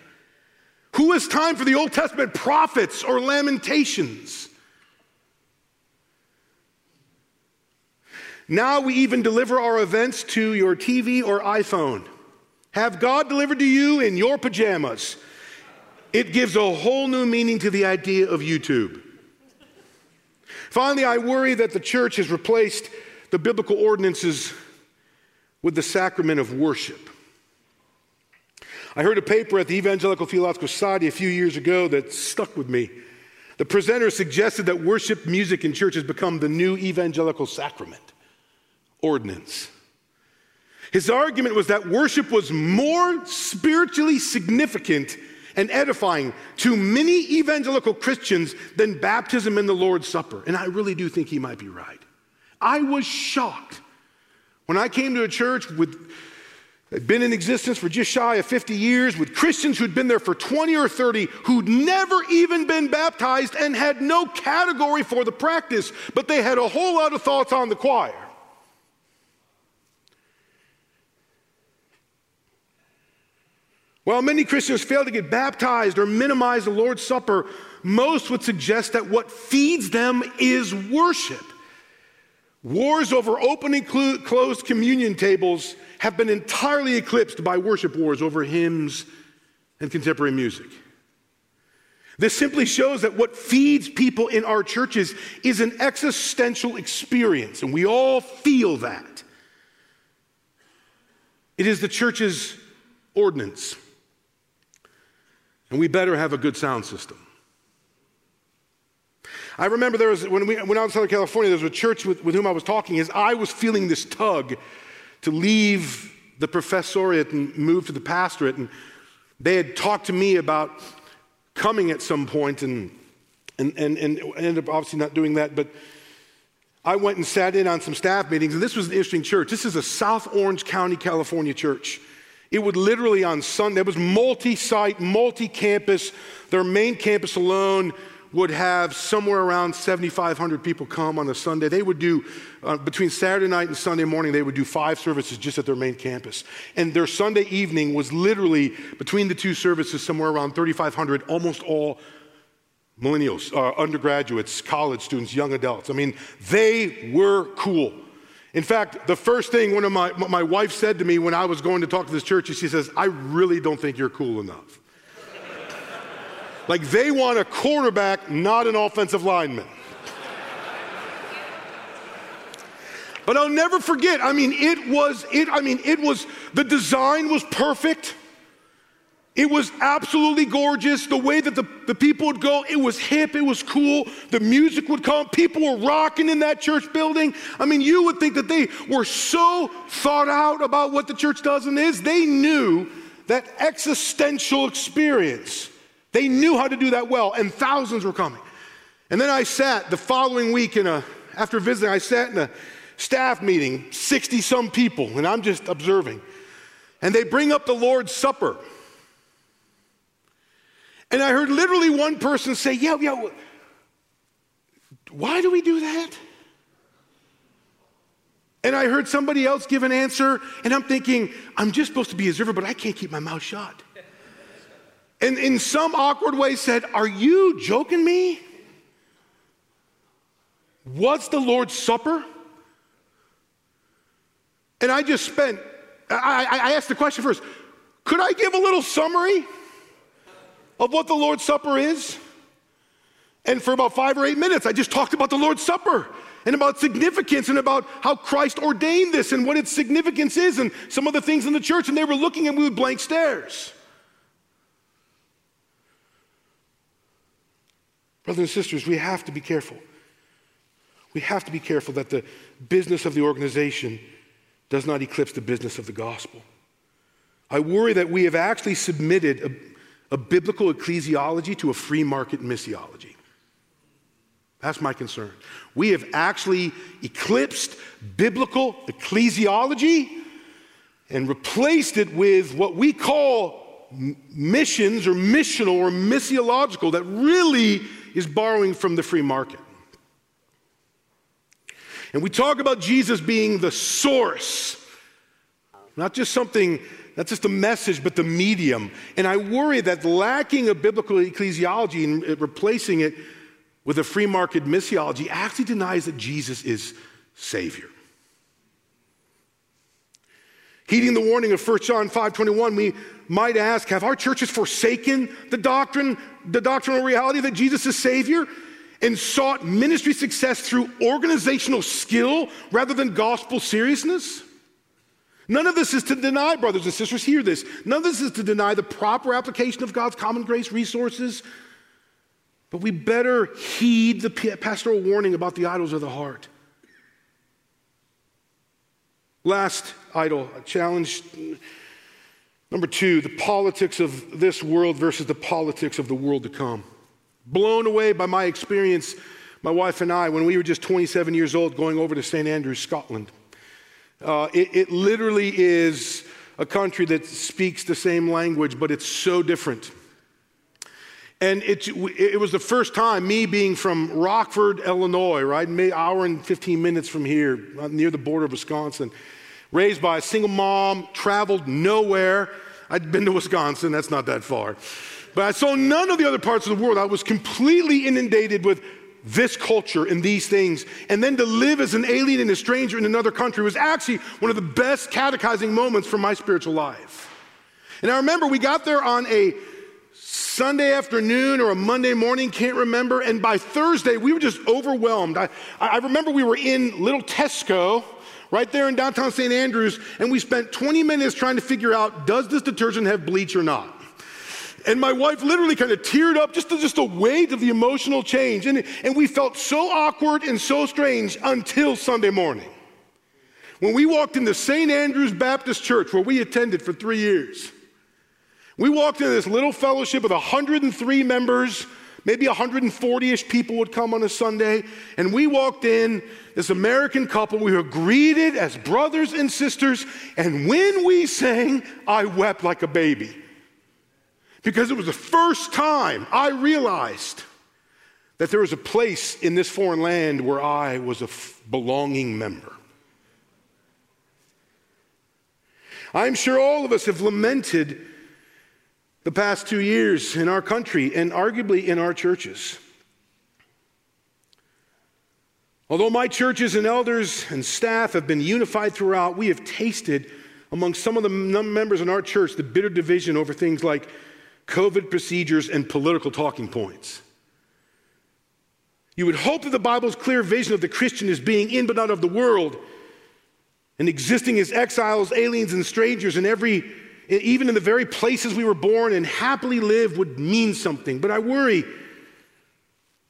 Speaker 1: Who has time for the Old Testament prophets or lamentations? Now we even deliver our events to your TV or iPhone. Have God delivered to you in your pajamas. It gives a whole new meaning to the idea of YouTube. Finally, I worry that the church has replaced the biblical ordinances with the sacrament of worship. I heard a paper at the Evangelical Theological Society a few years ago that stuck with me. The presenter suggested that worship music in church has become the new evangelical sacrament ordinance. His argument was that worship was more spiritually significant and edifying to many evangelical Christians than baptism and the Lord's Supper. And I really do think he might be right. I was shocked when I came to a church with had been in existence for just shy of 50 years with Christians who'd been there for 20 or 30 who'd never even been baptized and had no category for the practice, but they had a whole lot of thoughts on the choir. While many Christians fail to get baptized or minimize the Lord's Supper, most would suggest that what feeds them is worship. Wars over open and closed communion tables have been entirely eclipsed by worship wars over hymns and contemporary music. This simply shows that what feeds people in our churches is an existential experience, and we all feel that. It is the church's ordinance, and we better have a good sound system. I remember there was, when, we, when I was in Southern California, there was a church with, with whom I was talking as I was feeling this tug to leave the professoriate and move to the pastorate. And they had talked to me about coming at some point and, and, and, and ended up obviously not doing that. But I went and sat in on some staff meetings, and this was an interesting church. This is a South Orange County, California church. It would literally on Sunday, it was multi site, multi campus. Their main campus alone would have somewhere around 7,500 people come on a Sunday. They would do, uh, between Saturday night and Sunday morning, they would do five services just at their main campus. And their Sunday evening was literally, between the two services, somewhere around 3,500, almost all millennials, uh, undergraduates, college students, young adults. I mean, they were cool. In fact, the first thing one of my, my wife said to me when I was going to talk to this church, is she says, I really don't think you're cool enough. Like they want a quarterback, not an offensive lineman. But I'll never forget. I mean, it was it I mean, it was the design was perfect. It was absolutely gorgeous. The way that the, the people would go, it was hip, it was cool. The music would come. People were rocking in that church building. I mean, you would think that they were so thought out about what the church does and is. They knew that existential experience they knew how to do that well, and thousands were coming. And then I sat the following week in a, after visiting, I sat in a staff meeting, 60 some people, and I'm just observing. And they bring up the Lord's Supper. And I heard literally one person say, Yeah, yeah, why do we do that? And I heard somebody else give an answer, and I'm thinking, I'm just supposed to be a observer, but I can't keep my mouth shut and in some awkward way said, Are you joking me? What's the Lord's Supper? And I just spent, I, I, asked the question first could I give a little summary of what the Lord's Supper is? And for about five or eight minutes, I just talked about the Lord's Supper and about significance and about how Christ ordained this and what its significance is and some of the things in the church. And they were looking at me with blank stares. Brothers and sisters, we have to be careful. We have to be careful that the business of the organization does not eclipse the business of the gospel. I worry that we have actually submitted a, biblical ecclesiology to a free market missiology. That's my concern. We have actually eclipsed biblical ecclesiology and replaced it with what we call missions or missional or missiological that really is borrowing from the free market. And we talk about Jesus being the source, not just something, not just the message, but the medium. And I worry that lacking a biblical ecclesiology and uh, replacing it with a free market missiology actually denies that Jesus is Savior. Heeding the warning of 1 John 5:21, we might ask, have our churches forsaken the doctrine, the doctrinal reality that Jesus is Savior and sought ministry success through organizational skill rather than gospel seriousness? None of this is to deny, brothers and sisters, hear this. None of this is to deny the proper application of God's common grace resources. But we better heed the pastoral warning about the idols of the heart. Last idol a challenge number two the politics of this world versus the politics of the world to come. Blown away by my experience, my wife and I, when we were just 27 years old, going over to St. Andrews, Scotland. Uh, it, it literally is a country that speaks the same language, but it's so different. And it, it was the first time, me being from Rockford, Illinois, right, an hour and 15 minutes from here, near the border of Wisconsin, raised by a single mom, traveled nowhere. I'd been to Wisconsin, that's not that far. But I saw none of the other parts of the world. I was completely inundated with this culture and these things. And then to live as an alien and a stranger in another country was actually one of the best catechizing moments for my spiritual life. And I remember we got there on a Sunday afternoon or a Monday morning, can't remember. And by Thursday, we were just overwhelmed. I, I remember we were in Little Tesco right there in downtown St. Andrews, and we spent 20 minutes trying to figure out does this detergent have bleach or not? And my wife literally kind of teared up just, just the weight of the emotional change. And, and we felt so awkward and so strange until Sunday morning. When we walked into St. Andrew's Baptist Church, where we attended for three years, we walked into this little fellowship with 103 members, maybe 140 ish people would come on a Sunday. And we walked in, this American couple, we were greeted as brothers and sisters. And when we sang, I wept like a baby. Because it was the first time I realized that there was a place in this foreign land where I was a f- belonging member. I'm sure all of us have lamented the past two years in our country and arguably in our churches. Although my churches and elders and staff have been unified throughout, we have tasted among some of the members in our church the bitter division over things like COVID procedures and political talking points. You would hope that the Bible's clear vision of the Christian as being in but not of the world and existing as exiles, aliens, and strangers in every even in the very places we were born and happily live would mean something. But I worry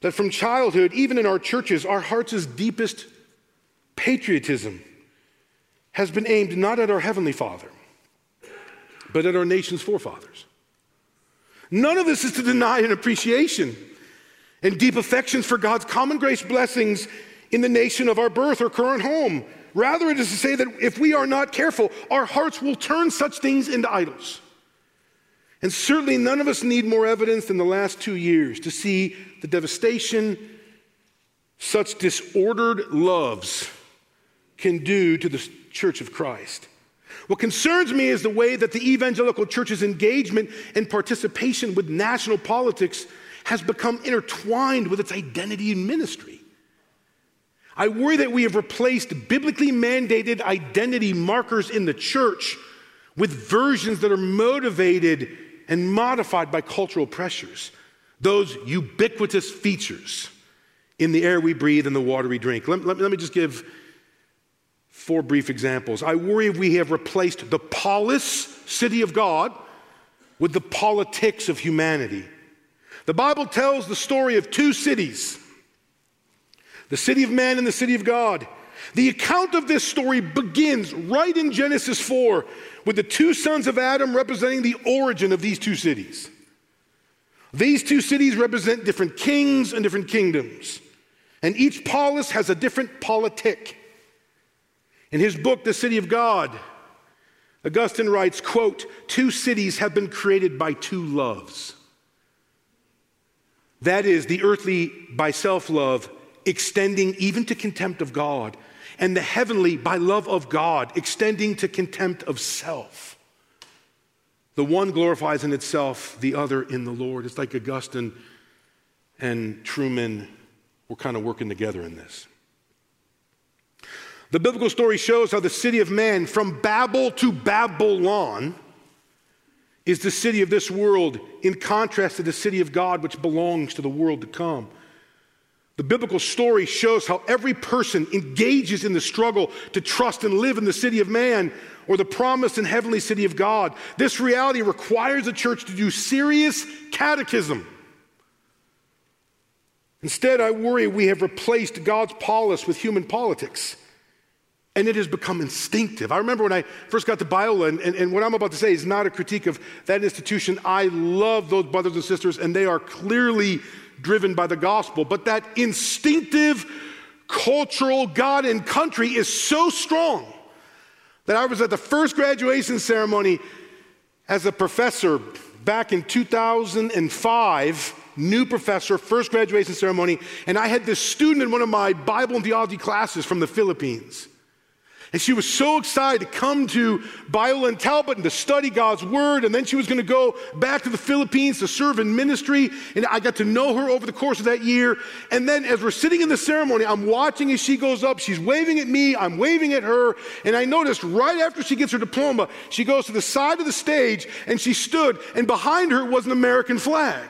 Speaker 1: that from childhood, even in our churches, our heart's deepest patriotism has been aimed not at our Heavenly Father, but at our nation's forefathers. None of this is to deny an appreciation and deep affections for God's common grace blessings in the nation of our birth or current home. Rather, it is to say that if we are not careful, our hearts will turn such things into idols. And certainly, none of us need more evidence than the last two years to see the devastation such disordered loves can do to the church of Christ. What concerns me is the way that the evangelical church's engagement and participation with national politics has become intertwined with its identity and ministry. I worry that we have replaced biblically mandated identity markers in the church with versions that are motivated and modified by cultural pressures, those ubiquitous features in the air we breathe and the water we drink. Let, let, let me just give four brief examples. I worry we have replaced the polis, city of God, with the politics of humanity. The Bible tells the story of two cities the city of man and the city of God. The account of this story begins right in Genesis 4 with the two sons of Adam representing the origin of these two cities. These two cities represent different kings and different kingdoms, and each polis has a different politic. In his book, The City of God, Augustine writes, quote, two cities have been created by two loves. That is, the earthly by self love extending even to contempt of God, and the heavenly by love of God, extending to contempt of self. The one glorifies in itself, the other in the Lord. It's like Augustine and Trueman were kind of working together in this. The biblical story shows how the city of man, from Babel to Babylon, is the city of this world in contrast to the city of God, which belongs to the world to come. The biblical story shows how every person engages in the struggle to trust and live in the city of man or the promised and heavenly city of God. This reality requires the church to do serious catechism. Instead, I worry we have replaced God's polis with human politics. And it has become instinctive. I remember when I first got to Biola, and, and, and, what I'm about to say is not a critique of that institution. I love those brothers and sisters, and they are clearly driven by the gospel. But that instinctive, cultural God and country is so strong that I was at the first graduation ceremony as a professor back in 2005 new professor, first graduation ceremony, and I had this student in one of my Bible and theology classes from the Philippines. And she was so excited to come to Biola and Talbot and to study God's word. And then she was going to go back to the Philippines to serve in ministry. And I got to know her over the course of that year. And then as we're sitting in the ceremony, I'm watching as she goes up. She's waving at me, I'm waving at her. And I noticed right after she gets her diploma, she goes to the side of the stage and she stood, and behind her was an American flag.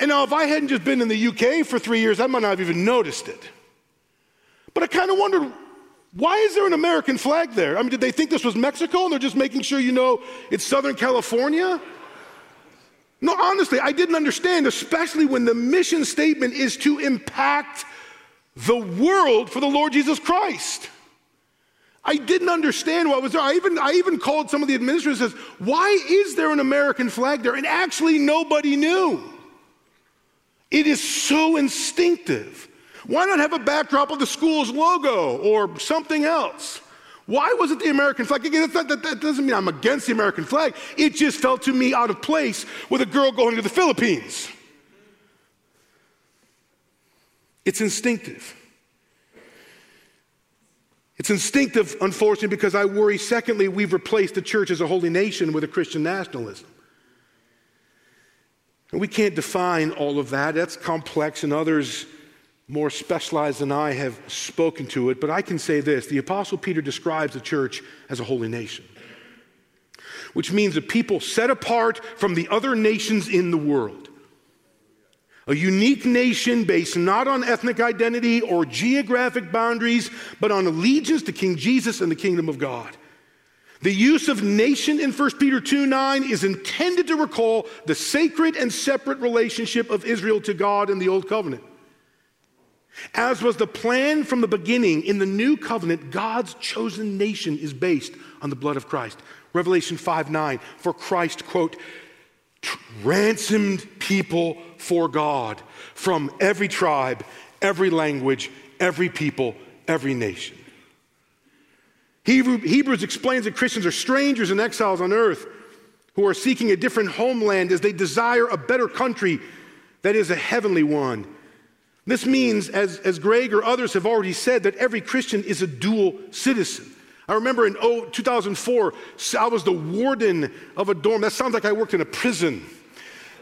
Speaker 1: And now, if I hadn't just been in the UK for three years, I might not have even noticed it. But I kind of wondered why is there an American flag there? I mean, did they think this was Mexico and they're just making sure you know it's Southern California? No, honestly, I didn't understand, especially when the mission statement is to impact the world for the Lord Jesus Christ. I didn't understand what was there. I even, I even called some of the administrators and says, why is there an American flag there? And actually nobody knew. It is so instinctive. Why not have a backdrop of the school's logo or something else? Why was it the American flag? Again, not, that, that doesn't mean I'm against the American flag. It just felt to me out of place with a girl going to the Philippines. It's instinctive. It's instinctive, unfortunately, because I worry, secondly, we've replaced the church as a holy nation with a Christian nationalism. And we can't define all of that. That's complex, and others more specialized than I have spoken to it. But I can say this the Apostle Peter describes the church as a holy nation, which means a people set apart from the other nations in the world. A unique nation based not on ethnic identity or geographic boundaries, but on allegiance to King Jesus and the kingdom of God. The use of nation in 1 Peter 2 9 is intended to recall the sacred and separate relationship of Israel to God in the Old Covenant. As was the plan from the beginning, in the new covenant, God's chosen nation is based on the blood of Christ. Revelation 5 9, for Christ, quote, ransomed people for God from every tribe, every language, every people, every nation. Hebrew, Hebrews explains that Christians are strangers and exiles on earth who are seeking a different homeland as they desire a better country that is a heavenly one. This means, as, as Greg or others have already said, that every Christian is a dual citizen. I remember in 2004, I was the warden of a dorm. That sounds like I worked in a prison.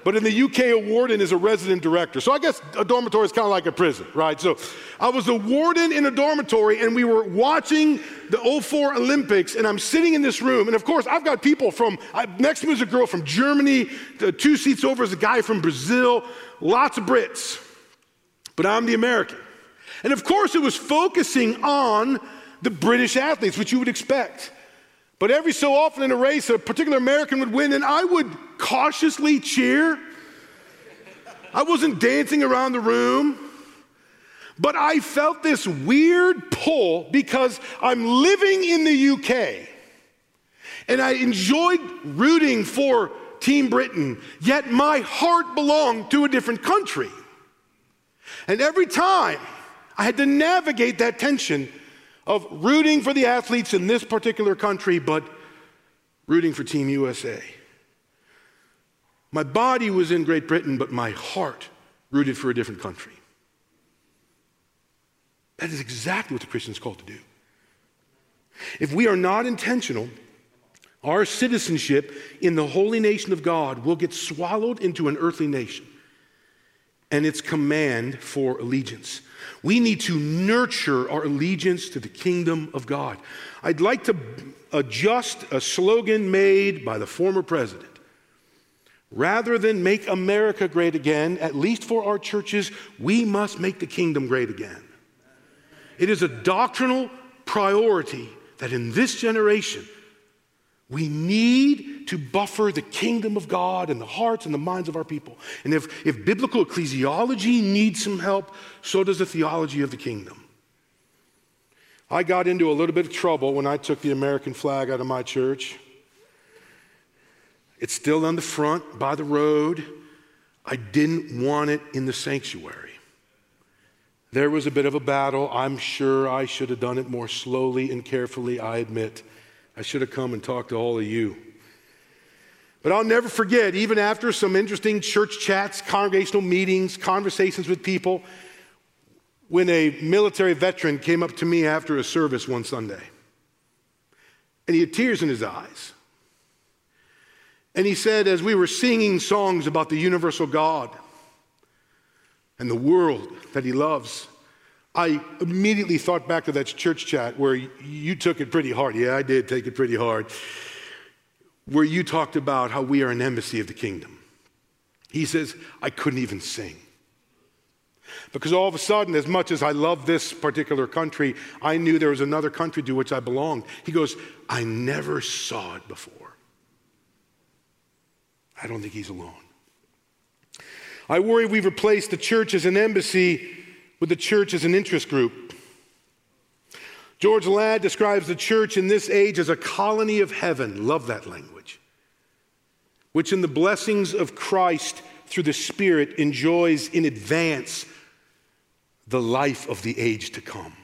Speaker 1: But in the UK, a warden is a resident director. So I guess a dormitory is kind of like a prison, right? So I was the warden in a dormitory, and we were watching the 04 Olympics, and I'm sitting in this room. And of course, I've got people from, I, next to me is a girl from Germany, two seats over is a guy from Brazil, lots of Brits. But I'm the American. And of course, it was focusing on the British athletes, which you would expect. But every so often in a race, a particular American would win, and I would cautiously cheer. I wasn't dancing around the room, but I felt this weird pull because I'm living in the UK and I enjoyed rooting for Team Britain, yet my heart belonged to a different country. And every time I had to navigate that tension of rooting for the athletes in this particular country, but rooting for Team USA. My body was in Great Britain, but my heart rooted for a different country. That is exactly what the Christian is called to do. If we are not intentional, our citizenship in the holy nation of God will get swallowed into an earthly nation and its command for allegiance. We need to nurture our allegiance to the kingdom of God. I'd like to adjust a slogan made by the former president. Rather than make America great again, at least for our churches, we must make the kingdom great again. It is a doctrinal priority that in this generation, we need to buffer the kingdom of God in the hearts and the minds of our people. And if, if biblical ecclesiology needs some help, so does the theology of the kingdom. I got into a little bit of trouble when I took the American flag out of my church. It's still on the front by the road. I didn't want it in the sanctuary. There was a bit of a battle. I'm sure I should have done it more slowly and carefully, I admit. I should have come and talked to all of you. But I'll never forget, even after some interesting church chats, congregational meetings, conversations with people, when a military veteran came up to me after a service one Sunday. And he had tears in his eyes. And he said, as we were singing songs about the universal God and the world that he loves, I immediately thought back to that church chat where you took it pretty hard. Yeah, I did take it pretty hard. Where you talked about how we are an embassy of the kingdom. He says, I couldn't even sing. Because all of a sudden, as much as I love this particular country, I knew there was another country to which I belonged. He goes, I never saw it before. I don't think he's alone. I worry we've replaced the church as an embassy with the church as an interest group. George Ladd describes the church in this age as a colony of heaven. Love that language. Which, in the blessings of Christ through the Spirit, enjoys in advance the life of the age to come.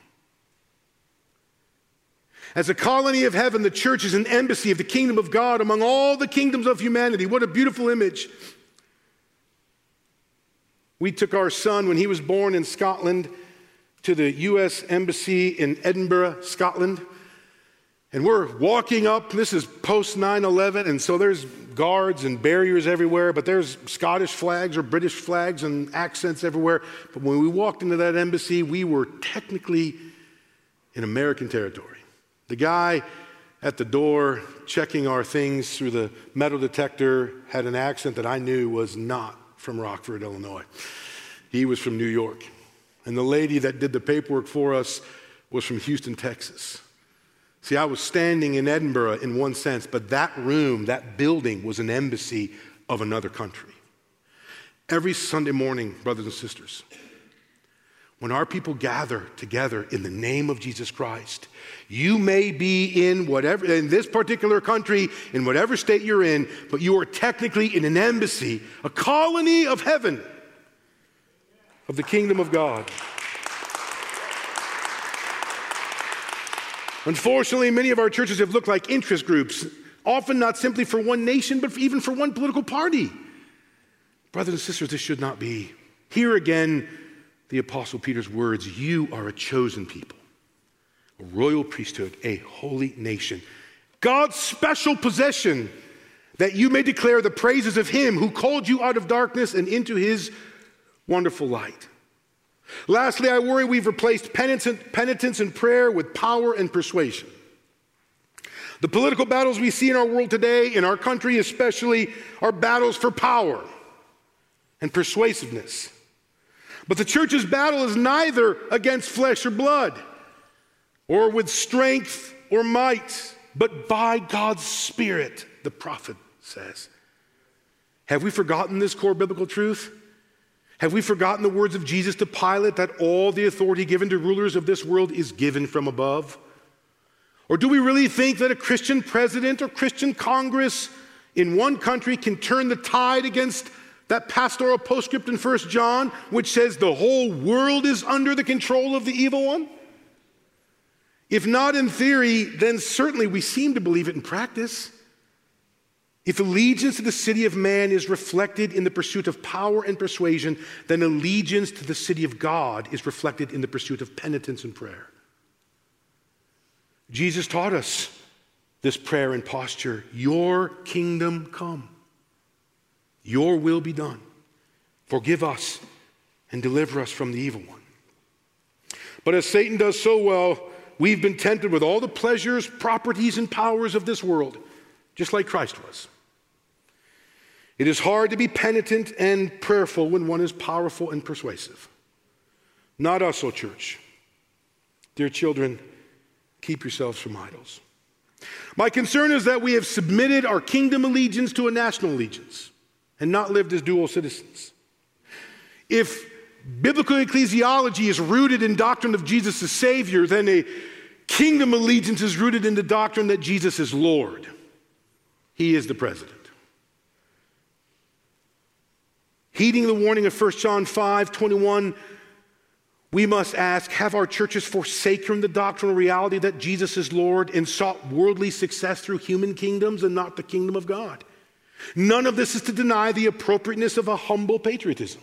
Speaker 1: As a colony of heaven, the church is an embassy of the kingdom of God among all the kingdoms of humanity. What a beautiful image. We took our son when he was born in Scotland to the U.S. Embassy in Edinburgh, Scotland. And we're walking up, this is post 9 11, and so there's guards and barriers everywhere, but there's Scottish flags or British flags and accents everywhere. But when we walked into that embassy, we were technically in American territory. The guy at the door checking our things through the metal detector had an accent that I knew was not from Rockford, Illinois. He was from New York. And the lady that did the paperwork for us was from Houston, Texas. See, I was standing in Edinburgh in one sense, but that room, that building, was an embassy of another country. Every Sunday morning, brothers and sisters, when our people gather together in the name of Jesus Christ, you may be in whatever, in this particular country, in whatever state you're in, but you are technically in an embassy, a colony of heaven, of the kingdom of God. Unfortunately, many of our churches have looked like interest groups, often not simply for one nation, but even for one political party. Brothers and sisters, this should not be. Here again, the Apostle Peter's words You are a chosen people, a royal priesthood, a holy nation, God's special possession, that you may declare the praises of Him who called you out of darkness and into His wonderful light. Lastly, I worry we've replaced penitence and prayer with power and persuasion. The political battles we see in our world today, in our country especially, are battles for power and persuasiveness. But the church's battle is neither against flesh or blood, or with strength or might, but by God's Spirit, the prophet says. Have we forgotten this core biblical truth? Have we forgotten the words of Jesus to Pilate that all the authority given to rulers of this world is given from above? Or do we really think that a Christian president or Christian Congress in one country can turn the tide against that pastoral postscript in 1 John, which says the whole world is under the control of the evil one? If not in theory, then certainly we seem to believe it in practice. If allegiance to the city of man is reflected in the pursuit of power and persuasion, then allegiance to the city of God is reflected in the pursuit of penitence and prayer. Jesus taught us this prayer and posture Your kingdom come, Your will be done. Forgive us and deliver us from the evil one. But as Satan does so well, we've been tempted with all the pleasures, properties, and powers of this world, just like Christ was. It is hard to be penitent and prayerful when one is powerful and persuasive. Not us, O church. Dear children, keep yourselves from idols. My concern is that we have submitted our kingdom allegiance to a national allegiance and not lived as dual citizens. If biblical ecclesiology is rooted in doctrine of Jesus as Savior, then a Kingdom allegiance is rooted in the doctrine that Jesus is Lord, He is the president. Heeding the warning of 1 John 5 21, we must ask Have our churches forsaken the doctrinal reality that Jesus is Lord and sought worldly success through human kingdoms and not the kingdom of God? None of this is to deny the appropriateness of a humble patriotism.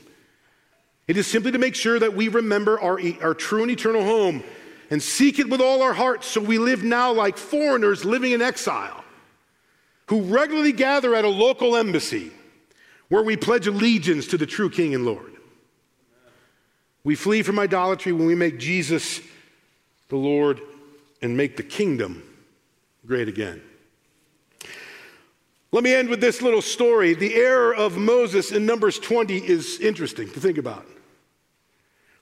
Speaker 1: It is simply to make sure that we remember our, our true and eternal home and seek it with all our hearts so we live now like foreigners living in exile who regularly gather at a local embassy where we pledge allegiance to the true King and Lord. We flee from idolatry when we make Jesus the Lord and make the kingdom great again. Let me end with this little story. The error of Moses in Numbers 20 is interesting to think about.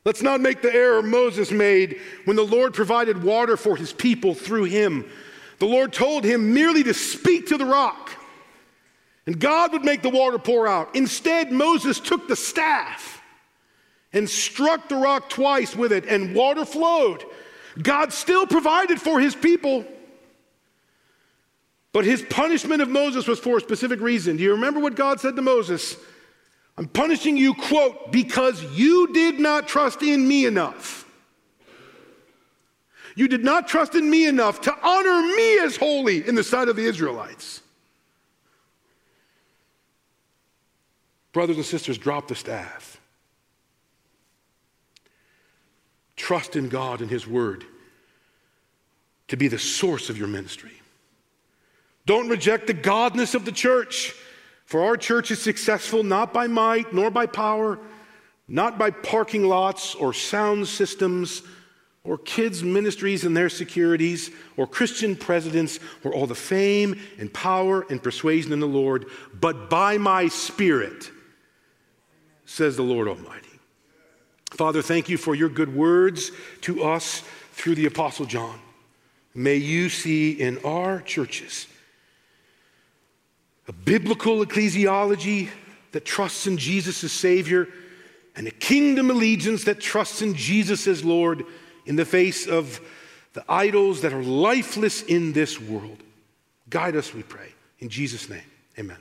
Speaker 1: Let's not make the error Moses made when the Lord provided water for his people through him. The Lord told him merely to speak to the rock, and God would make the water pour out. Instead, Moses took the staff and struck the rock twice with it, and water flowed. God still provided for his people. But his punishment of Moses was for a specific reason. Do you remember what God said to Moses? I'm punishing you, quote, because you did not trust in me enough. You did not trust in me enough to honor me as holy in the sight of the Israelites. Brothers and sisters, drop the staff. Trust in God and His Word to be the source of your ministry. Don't reject the godness of the church, for our church is successful not by might nor by power, not by parking lots or sound systems or kids' ministries and their securities or Christian presidents or all the fame and power and persuasion in the Lord, but by my Spirit, says the Lord Almighty. Father, thank you for your good words to us through the Apostle John. May you see in our churches a biblical ecclesiology that trusts in Jesus as Savior, and a kingdom allegiance that trusts in Jesus as Lord in the face of the idols that are lifeless in this world. Guide us, we pray. In Jesus' name, amen.